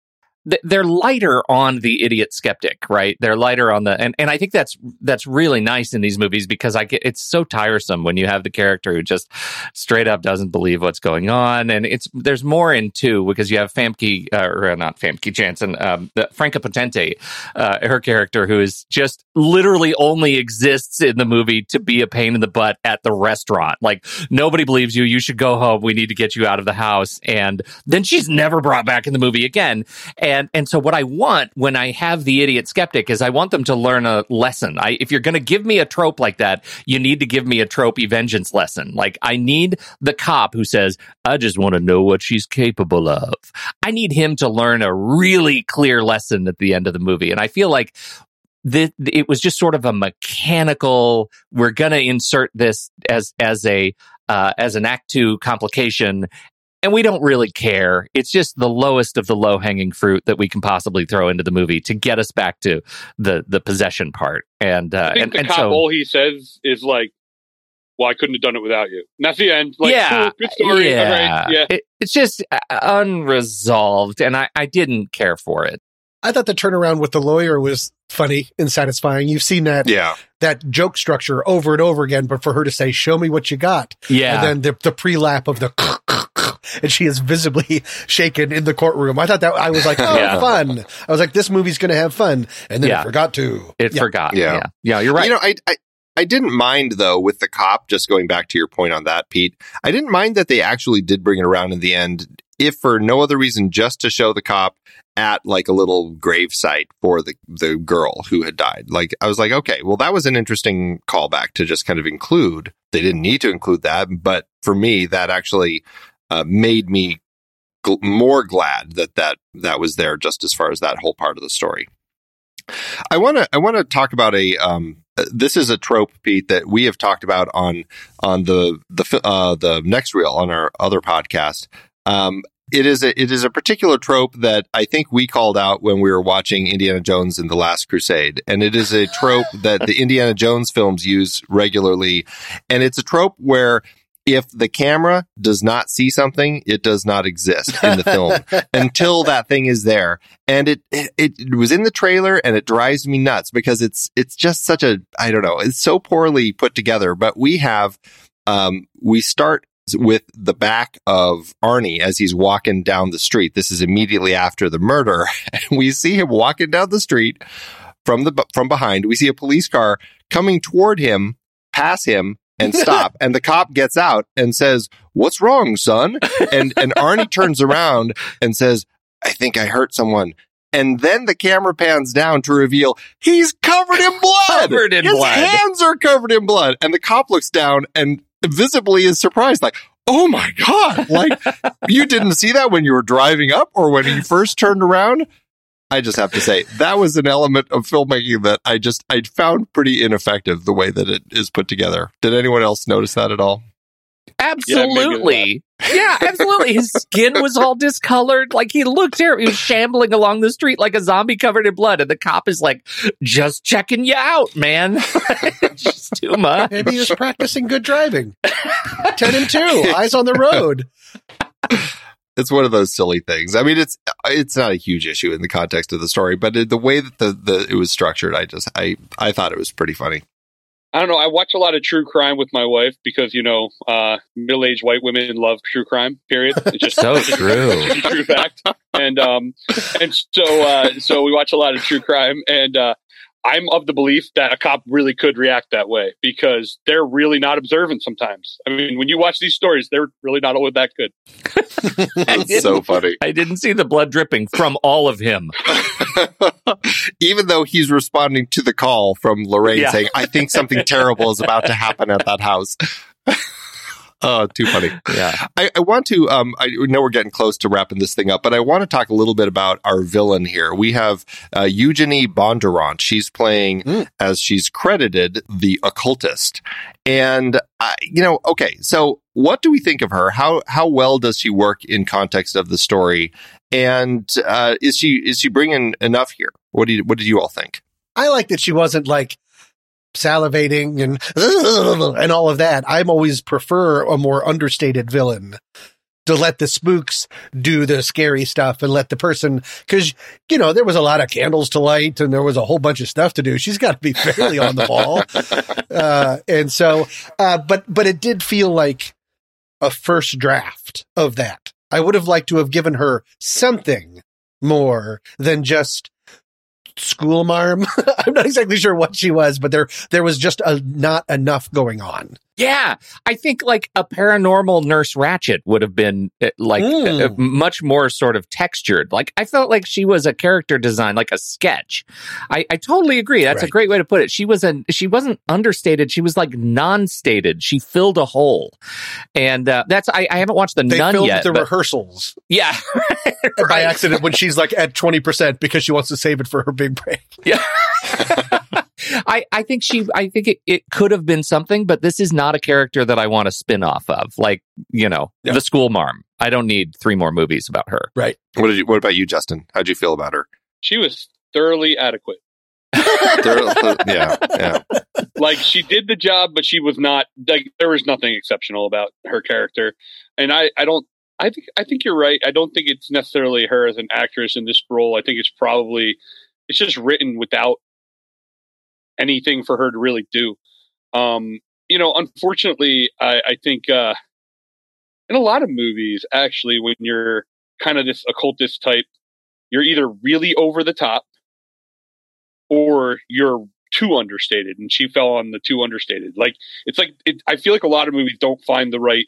they're lighter on the idiot skeptic, right? They're lighter on the and, and I think that's that's really nice in these movies because I get it's so tiresome when you have the character who just straight up doesn't believe what's going on, and it's there's more in two because you have Famke uh, or not Famke Janssen, um, the Franka Potente, uh, her character who is just literally only exists in the movie to be a pain in the butt at the restaurant. Like nobody believes you. You should go home. We need to get you out of the house. And then she's never brought back in the movie again. And and so what I want when I have the idiot skeptic is I want them to learn a lesson. I if you're going to give me a trope like that, you need to give me a tropey vengeance lesson. Like I need the cop who says, "I just want to know what she's capable of." I need him to learn a really clear lesson at the end of the movie. And I feel like the, it was just sort of a mechanical. We're going to insert this as as a uh, as an act two complication, and we don't really care. It's just the lowest of the low hanging fruit that we can possibly throw into the movie to get us back to the the possession part. And uh, I think and, the and cop, so all he says is like, "Well, I couldn't have done it without you." And that's the end. Like, yeah, cool, good story. yeah, All right, yeah. It, it's just uh, unresolved, and I I didn't care for it. I thought the turnaround with the lawyer was funny and satisfying. You've seen that yeah, that joke structure over and over again, but for her to say, "Show me what you got," Yeah, and then the the pre lap of the. [laughs] [laughs] And she is visibly [laughs] shaken in the courtroom. I thought that I was like, [laughs] oh, Yeah. fun. I was like, this movie's going to have fun, and then Yeah. I forgot to. it Yeah. forgot. Yeah. Yeah. yeah, you're right. You know, I, I I didn't mind though with the cop. Just going back to your point on that, Pete. I didn't mind that they actually did bring it around in the end, if for no other reason, just to show the cop at like a little grave site for the the girl who had died. Like I was like, okay, well that was an interesting callback to just kind of include. They didn't need to include that, but for me, that actually uh, made me gl- more glad that that that was there. Just as far as that whole part of the story. I want to I want to talk about a um uh, this is a trope, Pete, that we have talked about on on the the uh, the next reel on our other podcast. Um, it is a it is a particular trope that I think we called out when we were watching Indiana Jones and the Last Crusade, and it is a trope that the [laughs] Indiana Jones films use regularly, and it's a trope where if the camera does not see something, it does not exist in the film [laughs] until that thing is there. And it, it, it was in the trailer and it drives me nuts because it's, it's just such a, I don't know, it's so poorly put together, but we have, um, we start with the back of Arnie as he's walking down the street. This is immediately after the murder. [laughs] And we see him walking down the street from the, from behind. We see a police car coming toward him, pass him, and stop. and the cop gets out and says, What's wrong, son? And and Arnie turns around and says, I think I hurt someone. And then the camera pans down to reveal he's covered in blood. Covered in His blood. hands are covered in blood. And the cop looks down and visibly is surprised, like, Oh my God. Like, you didn't see that when you were driving up or when you first turned around? I just have to say that was an element of filmmaking that I just I found pretty ineffective the way that it is put together. Did anyone else notice that at all? Absolutely. Yeah, absolutely. His skin was all discolored. Like he looked terrible. He was shambling along the street like a zombie covered in blood. And the cop is like, just checking you out, man. [laughs] It's just too much. Maybe he was practicing good driving. 10 and 2, eyes on the road. It's one of those silly things. I mean, it's it's not a huge issue in the context of the story, but the way that the, the it was structured, I just I I thought it was pretty funny. I don't know. I watch a lot of true crime with my wife because you know, uh, middle-aged white women love true crime. Period. It's just [laughs] So true. a true fact. And um, and so uh, so we watch a lot of true crime, and uh, I'm of the belief that a cop really could react that way because they're really not observant sometimes. I mean, when you watch these stories, they're really not always that good. It's so funny. I didn't see the blood dripping from all of him. [laughs] Even though he's responding to the call from Lorraine Yeah. saying, "I think something terrible is about to happen at that house." [laughs] oh, too funny. Yeah. I, I want to. Um, I know we're getting close to wrapping this thing up, but I want to talk a little bit about our villain here. We have uh, Eugenie Bondurant. She's playing Mm. as she's credited the occultist, and uh, you know, okay. So, what do we think of her? How how well does she work in context of the story? And uh, is she is she bringing enough here? What do you what did you all think? I like that she wasn't like salivating and [laughs] and all of that. I'm always prefer a more understated villain to let the spooks do the scary stuff and let the person because you know there was a lot of candles to light and there was a whole bunch of stuff to do. She's got to be fairly on the ball, [laughs] uh, and so uh, but but it did feel like a first draft of that. I would have liked to have given her something more than just school marm. [laughs] I'm not exactly sure what she was, but there there was just a, not enough going on. Yeah, I think like a paranormal Nurse Ratched would have been uh, like Mm. much more sort of textured. Like I felt like she was a character design, like a sketch. I, I totally agree. That's a great way to put it. She was a she wasn't understated. She was like non-stated. She filled a hole, and uh, that's I, I haven't watched the They Nun yet. the but- rehearsals yeah, [laughs] by accident when she's like at 20% because she wants to save it for her big break. Yeah. [laughs] I, I think she I think it, it could have been something, but this is not a character that I want to spin off of. Like, you know, Yeah. the school marm. I don't need three more movies about her. Right. What did you, what about you, Justin? How'd you feel about her? She was thoroughly adequate. Uh, yeah, yeah. [laughs] like she did the job, but she was not like there was nothing exceptional about her character. And I, I don't I think I think you're right. I don't think it's necessarily her as an actress in this role. I think it's probably it's just written without anything for her to really do. Um, you know, unfortunately, I, I think uh, in a lot of movies, actually, when you're kind of this occultist type, you're either really over the top or you're too understated and she fell on the too understated like it's like it, i feel like a lot of movies don't find the right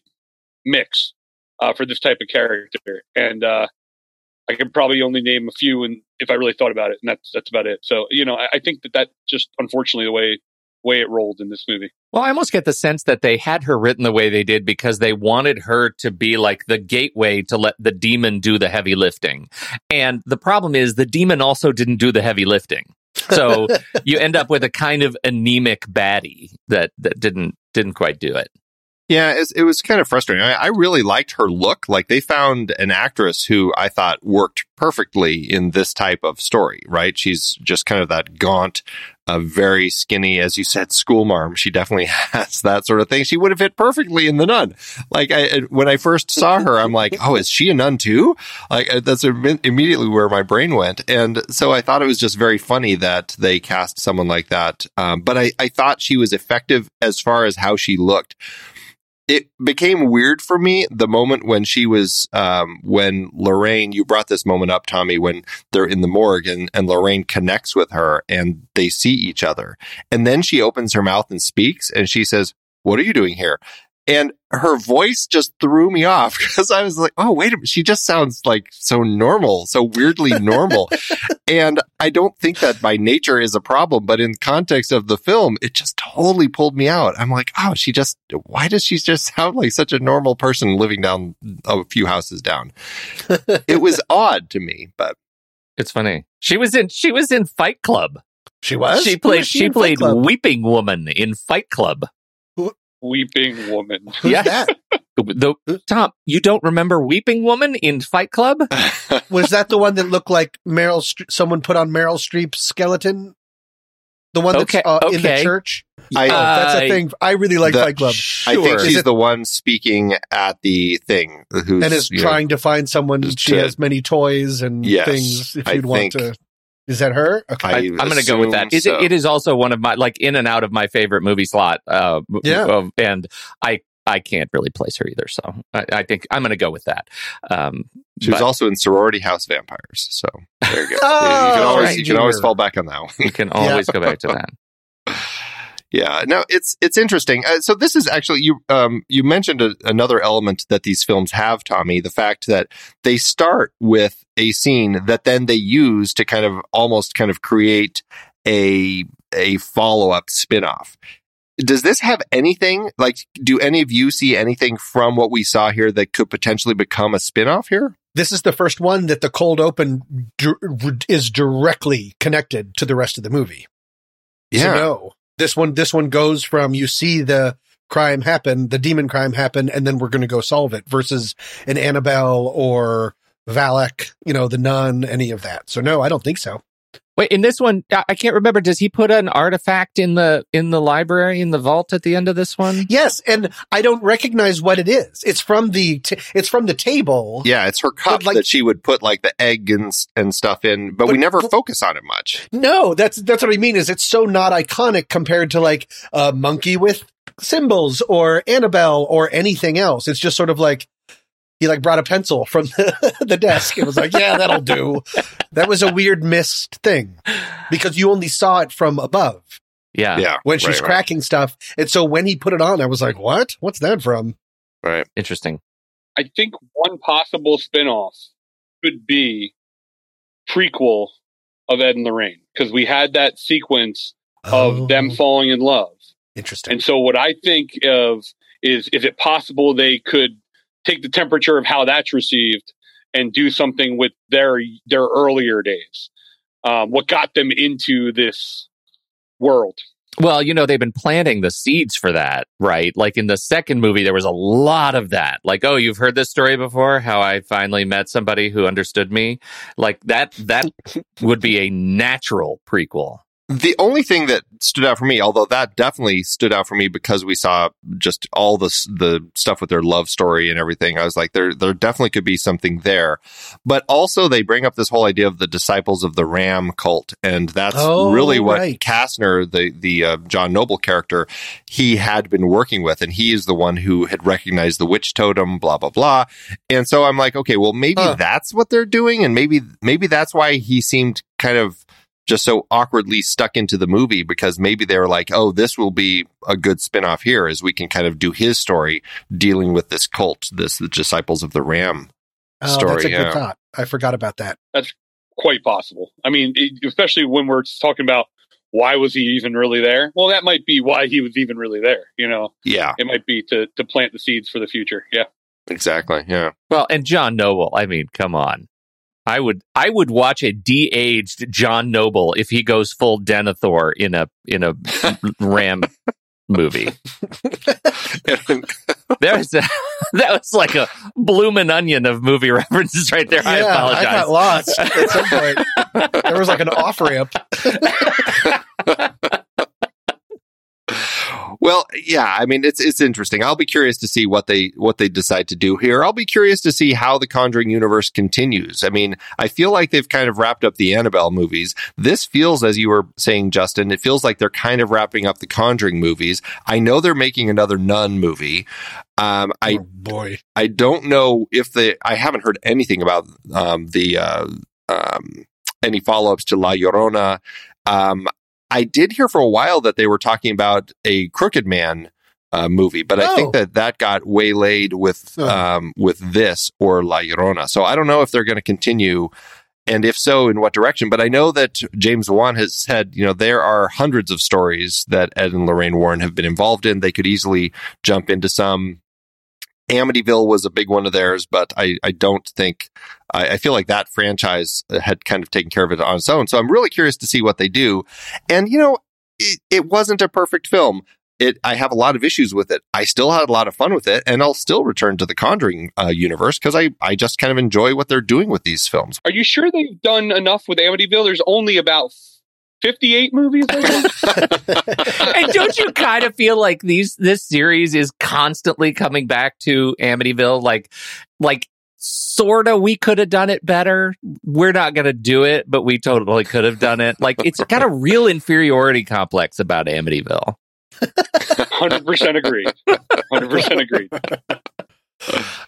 mix uh, for this type of character and uh, i can probably only name a few and if i really thought about it and that's that's about it so you know i, I think that that just unfortunately the way way it rolled in this movie Well, I almost get the sense that they had her written the way they did because they wanted her to be like the gateway to let the demon do the heavy lifting. And the problem is the demon also didn't do the heavy lifting. So [laughs] you end up with a kind of anemic baddie that that didn't didn't quite do it. Yeah, it, was kind of frustrating. I, I really liked her look. Like they found an actress who I thought worked perfectly in this type of story, right? She's just kind of that gaunt, uh, very skinny, as you said, school marm. She definitely [laughs] has that sort of thing. She would have fit perfectly in the nun. Like I, when I first saw her, I'm like, oh, is she a nun too? Like uh, that's im- immediately where my brain went. And so I thought it was just very funny that they cast someone like that. Um, but I, I thought she was effective as far as how she looked it became weird for me the moment when she was um, when Lorraine you brought this moment up Tommy when they're in the morgue and, and Lorraine connects with her and they see each other. And then she opens her mouth and speaks and she says what are you doing here and her voice just threw me off [laughs] because I was like, oh, wait a minute. She just sounds like so normal, so weirdly [laughs] normal. and I don't think that by nature is a problem, but in context of the film, it just totally pulled me out. I'm like, oh, she just, why does she just [laughs] sound like such a normal person living down a few houses down? it was odd to me, but it's funny. She was in, she was in Fight Club. She was? She played, she, she played Weeping Woman in Fight Club weeping woman. Who's yes. that? The, Tom, you don't remember Weeping Woman in Fight Club? [laughs] Was that the one that looked like Meryl? someone put on Meryl Streep's skeleton. The one that's okay, uh, okay. in the church. I, oh, that's a thing. I really like the, Fight Club. Sure. I think she's it, the one speaking at the thing, who's and is trying know, to find someone. She to, has many toys and yes, things. If you'd I want to is that her? Okay. I, am going to go with that. So. It, it is also one of my like in and out of my favorite movie slot. Uh, yeah, and I I can't really place her either. So I, I think I'm going to go with that. Um, she was also in Sorority House Vampires. So there you go. [laughs] oh, you can always right, you can always fall back on that one. You can [laughs] always yeah. go back to that. Yeah, no, it's it's interesting. Uh, so this is actually you um you mentioned a, another element that these films have, Tommy, the fact that they start with a scene that then they use to kind of almost kind of create a a follow up spin off. Does this have anything like? Do any of you see anything from what we saw here that could potentially become a spin off here? This is the first one that the cold open is directly connected to the rest of the movie. Yeah. So no, this one, this one goes from you see the crime happen, the demon crime happen, and then we're going to go solve it versus an Annabelle or Valak, you know, the nun, any of that. So no, I don't think so. Wait, in this one, I can't remember. Does he put an artifact in the in the library in the vault at the end of this one? Yes, and I don't recognize what it is. It's from the t- it's from the table. Yeah, it's her cup like, that she would put like the egg and and stuff in, but, but we never but, focus on it much. No, that's that's what I mean. Is it's so not iconic compared to like a monkey with cymbals or Annabelle or anything else. It's just sort of like he like brought a pencil from the, [laughs] the desk and was like, yeah, that'll do. That was a weird missed thing because you only saw it from above. Yeah. Yeah. When she's right, cracking right. stuff. And so when he put it on, I was like, what? What's that from? Right. Interesting. I think one possible spinoff could be prequel of Ed and Lorraine because we had that sequence of oh. them falling in love. Interesting. And so what I think of is is it possible they could take the temperature of how that's received and do something with their their earlier days. Um, what got them into this world? Well, you know, they've been planting the seeds for that, right? Like in the second movie, there was a lot of that. Like, oh, you've heard this story before? How I finally met somebody who understood me. Like that, that [laughs] would be a natural prequel. The only thing that stood out for me, although that definitely stood out for me because we saw just all the the stuff with their love story and everything, I was like, there there definitely could be something there. But also, they bring up this whole idea of the disciples of the Ram cult, and that's oh, really what right. Kastner, the the uh, John Noble character, he had been working with, and he is the one who had recognized the witch totem, blah blah blah. And so I'm like, okay, well maybe huh. that's what they're doing, and maybe maybe that's why he seemed kind of just so awkwardly stuck into the movie because maybe they were like, oh, this will be a good spinoff here as we can kind of do his story dealing with this cult, this the disciples of the Ram oh, story. That's a yeah. good thought. I forgot about that. That's quite possible. I mean, especially when we're talking about why was he even really there? Well, that might be why he was even really there. You know, yeah, it might be to to plant the seeds for the future. Yeah, exactly. Yeah. Well, and John Noble. I mean, come on I would I would watch a de-aged John Noble if he goes full Denethor in a in a [laughs] Ram movie. There was a, [laughs] that was like a bloomin' onion of movie [laughs] references right there. I yeah, I apologize. got lost at some point. there was like an off ramp. Well, yeah, I mean it's it's interesting. I'll be curious to see what they what they decide to do here. I'll be curious to see how the Conjuring universe continues. I mean, I feel like they've kind of wrapped up the Annabelle movies. This feels as you were saying Justin, it feels like they're kind of wrapping up the Conjuring movies. I know they're making another Nun movie. Um, I oh boy, I don't know if they. I haven't heard anything about um, the uh, um, any follow ups to La Llorona. Um, I did hear for a while that they were talking about a Crooked Man uh, movie, but I Oh. think that that got waylaid with Oh. um, with this or La Llorona. So I don't know if they're going to continue. And if so, in what direction? But I know that James Wan has said, you know, there are hundreds of stories that Ed and Lorraine Warren have been involved in. They could easily jump into some. Amityville was a big one of theirs, but I, I don't think I, I feel like that franchise had kind of taken care of it on its own. So I'm really curious to see what they do. And you know, it, it wasn't a perfect film. It I have a lot of issues with it. I still had a lot of fun with it, and I'll still return to the Conjuring uh, universe because I I just kind of enjoy what they're doing with these films. Are you sure they've done enough with Amityville? There's only about 58 movies. I think. [laughs] and don't you kind of feel like these this series is constantly coming back to Amityville? Like, like sorta we could have done it better. We're not going to do it, but we totally could have done it. Like, it's got a real inferiority complex about Amityville. 100% agree. 100% agree.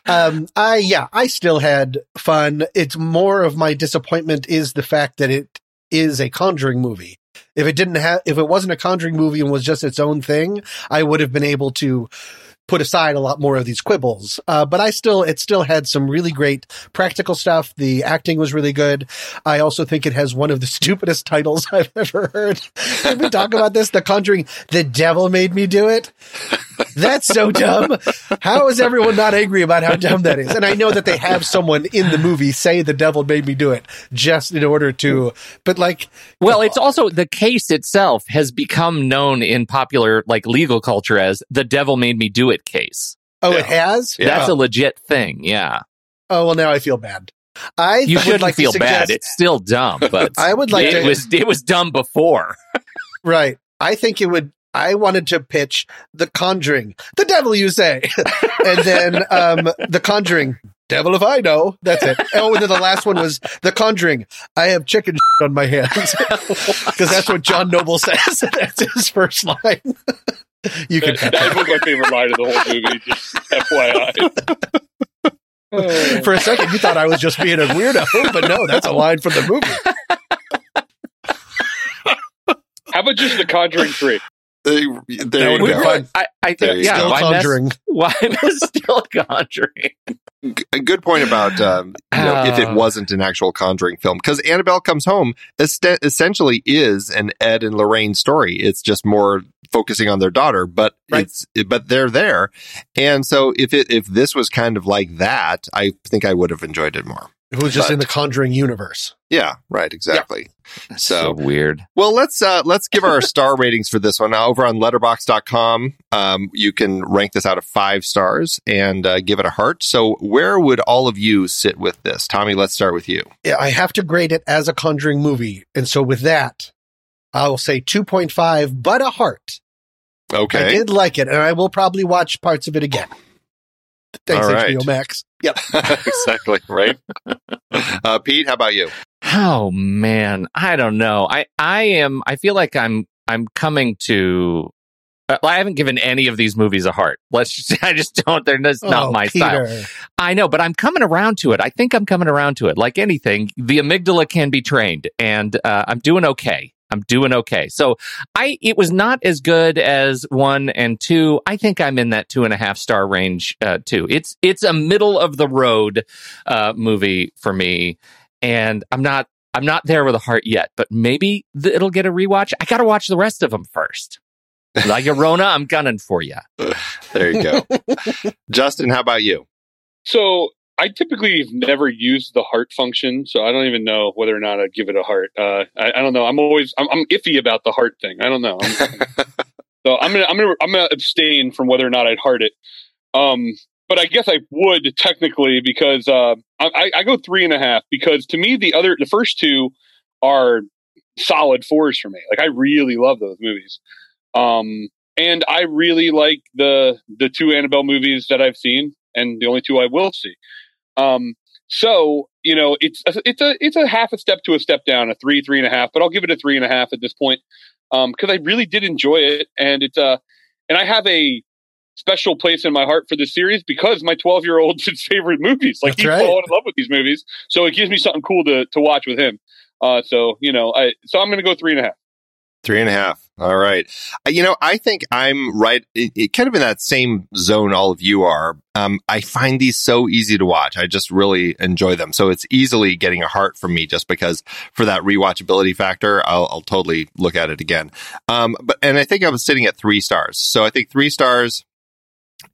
Um, I yeah, I still had fun. It's more of my disappointment is the fact that it is a Conjuring movie. If it didn't have, if it wasn't a Conjuring movie and was just its own thing, I would have been able to put aside a lot more of these quibbles. Uh, but I still, it still had some really great practical stuff. The acting was really good. I also think it has one of the [laughs] stupidest titles I've ever heard. We talk about this? The Conjuring, The Devil Made Me Do It. That's so dumb. How is everyone not angry about how dumb that is? And I know that they have someone in the movie say the devil made me do it just in order to, but like, Well, it's also the case itself has become known in popular like legal culture as the devil made me do it case. oh, it has? That's a legit thing. Yeah. Oh, well, now I feel bad. I You shouldn't like to feel bad. It's still dumb, but [laughs] I would like it to- was it was dumb before. [laughs] Right. I think it would. I wanted to pitch The Conjuring, the devil you say, [laughs] and then um The Conjuring, devil if I know. That's it. Oh, and then the last one was The Conjuring. I have chicken on my hands [laughs] because that's what John Noble says. [laughs] that's his first line. you can That, cut that that. was my favorite line of the whole movie. Just FYI. For a second, you thought I was just being a weirdo, but no, that's a line from the movie. How about just The Conjuring 3? Uh, there That you would've go. been. I, I There think yeah, go. Still why mess- Conjuring. Why mess [laughs] still conjuring? a good point about um, you know, if it Oh. wasn't an actual Conjuring film because Annabelle Comes Home est- essentially is an Ed and Lorraine story. It's just more focusing on their daughter, but Right. it's but they're there, and so if it if this was kind of like that, I think I would have enjoyed it more. Who's just But- in the Conjuring universe. Yeah, right, exactly. So So weird. well, let's uh, let's give our star [laughs] ratings for this one. Now, over on Letterboxd.com, um, you can rank this out of five stars and uh, give it a heart. So, where would all of you sit with this? Tommy, let's start with you. Yeah, I have to grade it as a Conjuring movie, and so with that, I will say two point five, but a heart. Okay i did like it, and I will probably watch parts of it again. Thanks, All right. HBO Max. Yep. [laughs] exactly right. [laughs] Uh, Pete, how about you? Oh man, I don't know. I I am. I feel like I'm I'm coming to. uh, I haven't given any of these movies a heart. Let's just. [laughs] I just don't. They're just not Oh, my style. I know, but I'm coming around to it. I think I'm coming around to it. Like anything, the amygdala can be trained, and uh, I'm doing okay. I'm doing okay. So I, it was not as good as one and two. I think I'm in that two and a half star range uh, too. It's it's a middle of the road uh, movie for me, and I'm not I'm not there with a heart yet. But maybe th- it'll get a rewatch. I got to watch the rest of them first. [laughs] La Llorona, I'm gunning for you. There you go. [laughs] Justin, how about you? So I typically have never used the heart function, so I don't even know whether or not I'd give it a heart. Uh, I, I don't know. I'm always I'm, I'm iffy about the heart thing. I don't know. I'm, [laughs] so I'm gonna I'm gonna I'm gonna abstain from whether or not I'd heart it. Um, but I guess I would technically because uh, I, I go three and a half because to me the other the first two are solid fours for me. Like I really love those movies. Um, and I really like the the two Annabelle movies that I've seen, and the only two I will see. Um, so you know, it's a, it's a it's a half a step to a step down, a three three and a half, but I'll give it a three and a half at this point because um, I really did enjoy it, and it's uh, and I have a special place in my heart for this series because my 12 year old's [laughs] his favorite movies. Like That's he's right. fallen in love with these movies, so it gives me something cool to to watch with him. Uh, so you know, I so I'm going to go three and a half. Three and a half. All right. Uh, You know, I think I'm right, it, it kind of in that same zone all of you are. Um, I find these so easy to watch. I just really enjoy them. So it's easily getting a heart from me just because for that rewatchability factor, I'll, I'll totally look at it again. Um, but, and I think I was sitting at three stars. So I think three stars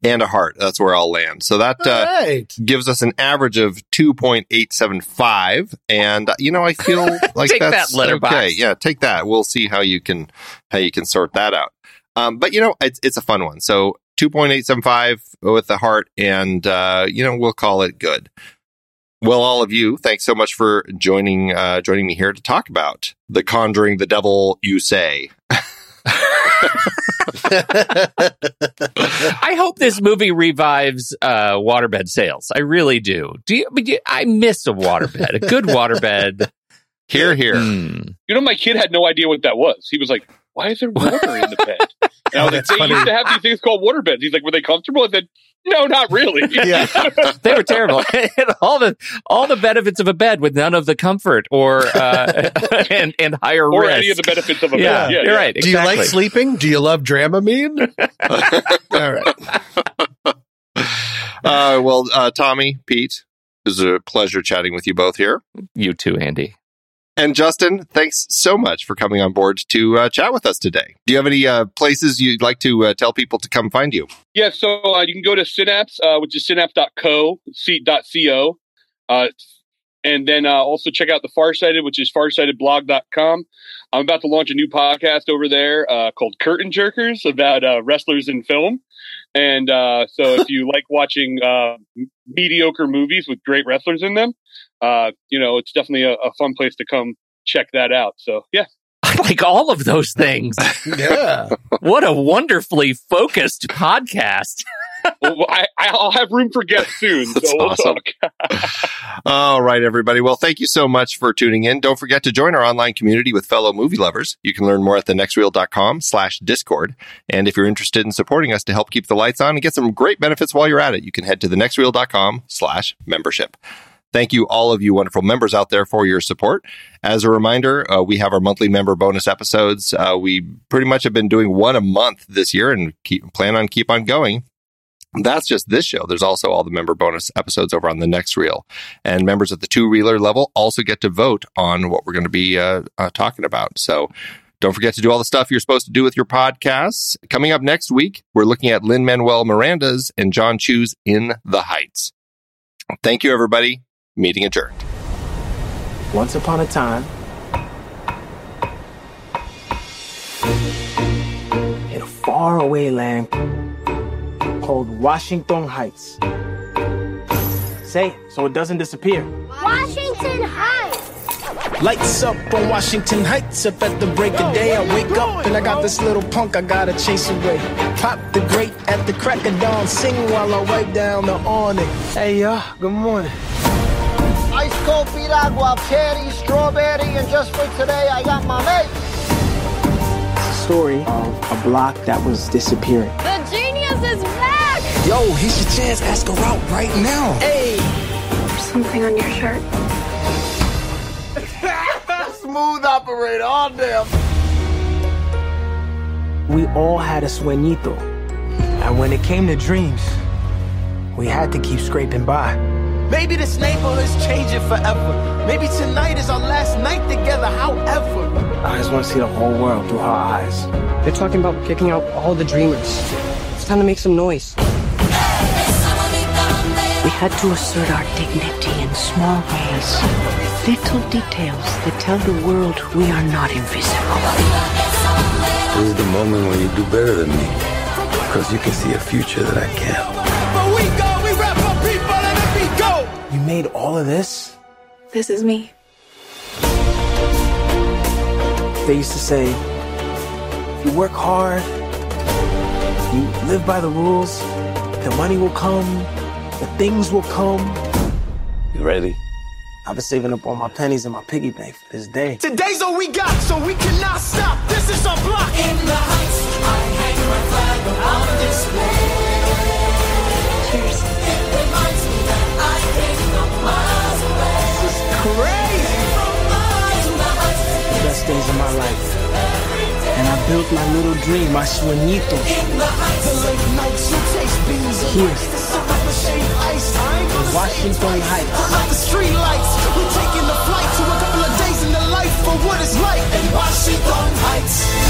and a heart. That's where I'll land. So that, All uh, right. gives us an average of 2.875 and uh, you know i feel [laughs] like Take that, that's Letterboxd. okay yeah take that we'll see how you can how you can sort that out um, but you know it's, it's a fun one so 2.875 with the heart and uh, you know we'll call it good well all of you thanks so much for joining uh, joining me here to talk about the conjuring the devil you say I hope this movie revives uh, waterbed sales. I really do. Do you, but you, I miss a waterbed, a good waterbed. [laughs] here here Mm. You know, my kid had no idea what that was. He was like, "Why is there water in the [laughs] bed?" And I was like, That's "They funny. used to have these things called water beds." He's like, "Were they comfortable?" I said, "No, not really." [laughs] Yeah. [laughs] They were terrible. all the all the benefits of a bed with none of the comfort or uh, and and higher or risk. any of the benefits of a yeah, bed. Yeah, you're yeah. right. Do you like sleeping? Do you love Dramamine? All right. uh, well uh, tommy pete it was a pleasure chatting with you both here You too, Andy. And Justin, thanks so much for coming on board to uh, chat with us today. Do you have any uh, places you'd like to uh, tell people to come find you? Yeah, so uh, you can go to Cinapse, uh, which is cinapse.co, c.co. Uh, and then uh, also check out the Farsighted, which is farsightedblog.com. I'm about to launch a new podcast over there called Curtain Jerkers about wrestlers in film. And uh, so if you like watching uh, mediocre movies with great wrestlers in them, uh, you know, it's definitely a, a fun place to come check that out. So, yeah. [laughs] I like all of those things. [laughs] Yeah. what a wonderfully focused podcast. [laughs] well, I, I'll have room for guests soon. So That's we'll awesome. talk. [laughs] All right, everybody. Well, thank you so much for tuning in. Don't forget to join our online community with fellow movie lovers. You can learn more at thenextreel.com slash discord. And if you're interested in supporting us to help keep the lights on and get some great benefits while you're at it, you can head to thenextreel.com slash membership. Thank you, all of you wonderful members out there, for your support. As a reminder, uh, we have our monthly member bonus episodes. Uh, we pretty much have been doing one a month this year and keep, plan on keep on going. That's just this show. There's also all the member bonus episodes over on the next reel. And members at the two reeler level also get to vote on what we're going to be uh, uh, talking about. So don't forget to do all the stuff you're supposed to do with your podcasts. Coming up next week, we're looking at Lin-Manuel Miranda's and Jon Chu's In the Heights. Thank you, everybody. Meeting adjourned. Once upon a time, in a faraway land called Washington Heights. Say it so it doesn't disappear. Washington Heights. Lights up on Washington Heights. Up at the break of day, I wake up and I got this little punk I gotta chase away. Pop the grate at the crack of dawn, sing while I wipe down the awning. Hey, y'all, good morning. Ice cold piragua, cherry, strawberry, and just for today, I got my mate. It's a story of a block that was disappearing. The genius is back. Yo, here's your chance. Ask her out right now. Hey. There's something on your shirt. [laughs] Smooth operator, all damn. We all had a sueñito. And when it came to dreams, we had to keep scraping by. Maybe this neighborhood's changing forever. Maybe tonight is our last night together, however. I just want to see the whole world through her eyes. They're talking about kicking out all the dreamers. It's time to make some noise. We had to assert our dignity in small ways. Little details that tell the world we are not invisible. This is the moment when you do better than me. Because you can see a future that I can't. Made all of this? This is me. They used to say, if you work hard, you live by the rules, the money will come, the things will come. You ready? I've been saving up all my pennies in my piggy bank for this day. Today's all we got, so we cannot built my little dream, my sueñito. In Here. rice. The sip of a shade ice. I ain't gonna Washington. Heights. Off the street lights. We're taking the flight to a couple of days in the life for what it's like in Washington Heights.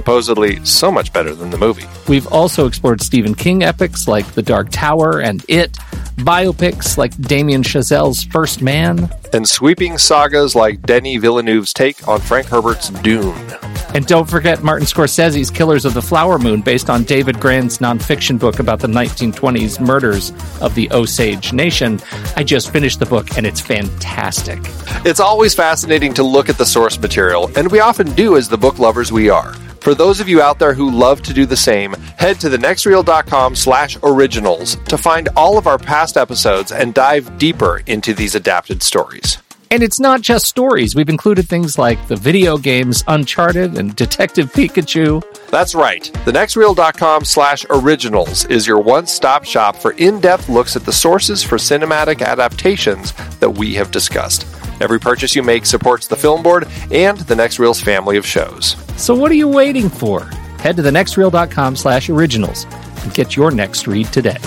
Supposedly so much better than the movie. We've also explored Stephen King epics like The Dark Tower and It, biopics like Damien Chazelle's First Man, and sweeping sagas like Denis Villeneuve's take on Frank Herbert's Dune. And don't forget Martin Scorsese's Killers of the Flower Moon, based on David Grann's nonfiction book about the 1920s murders of the Osage Nation. I just finished the book and it's fantastic. It's always fascinating to look at the source material, and we often do as the book lovers we are. For those of you out there who love to do the same, head to thenextreel.com slash originals to find all of our past episodes and dive deeper into these adapted stories. And it's not just stories. We've included things like the video games Uncharted and Detective Pikachu. That's right. Thenextreel.com slash originals is your one-stop shop for in-depth looks at the sources for cinematic adaptations that we have discussed. Every purchase you make supports the Film Board and the Next Reel's family of shows. So what are you waiting for? Head to thenextreel.com slash originals and get your next read today.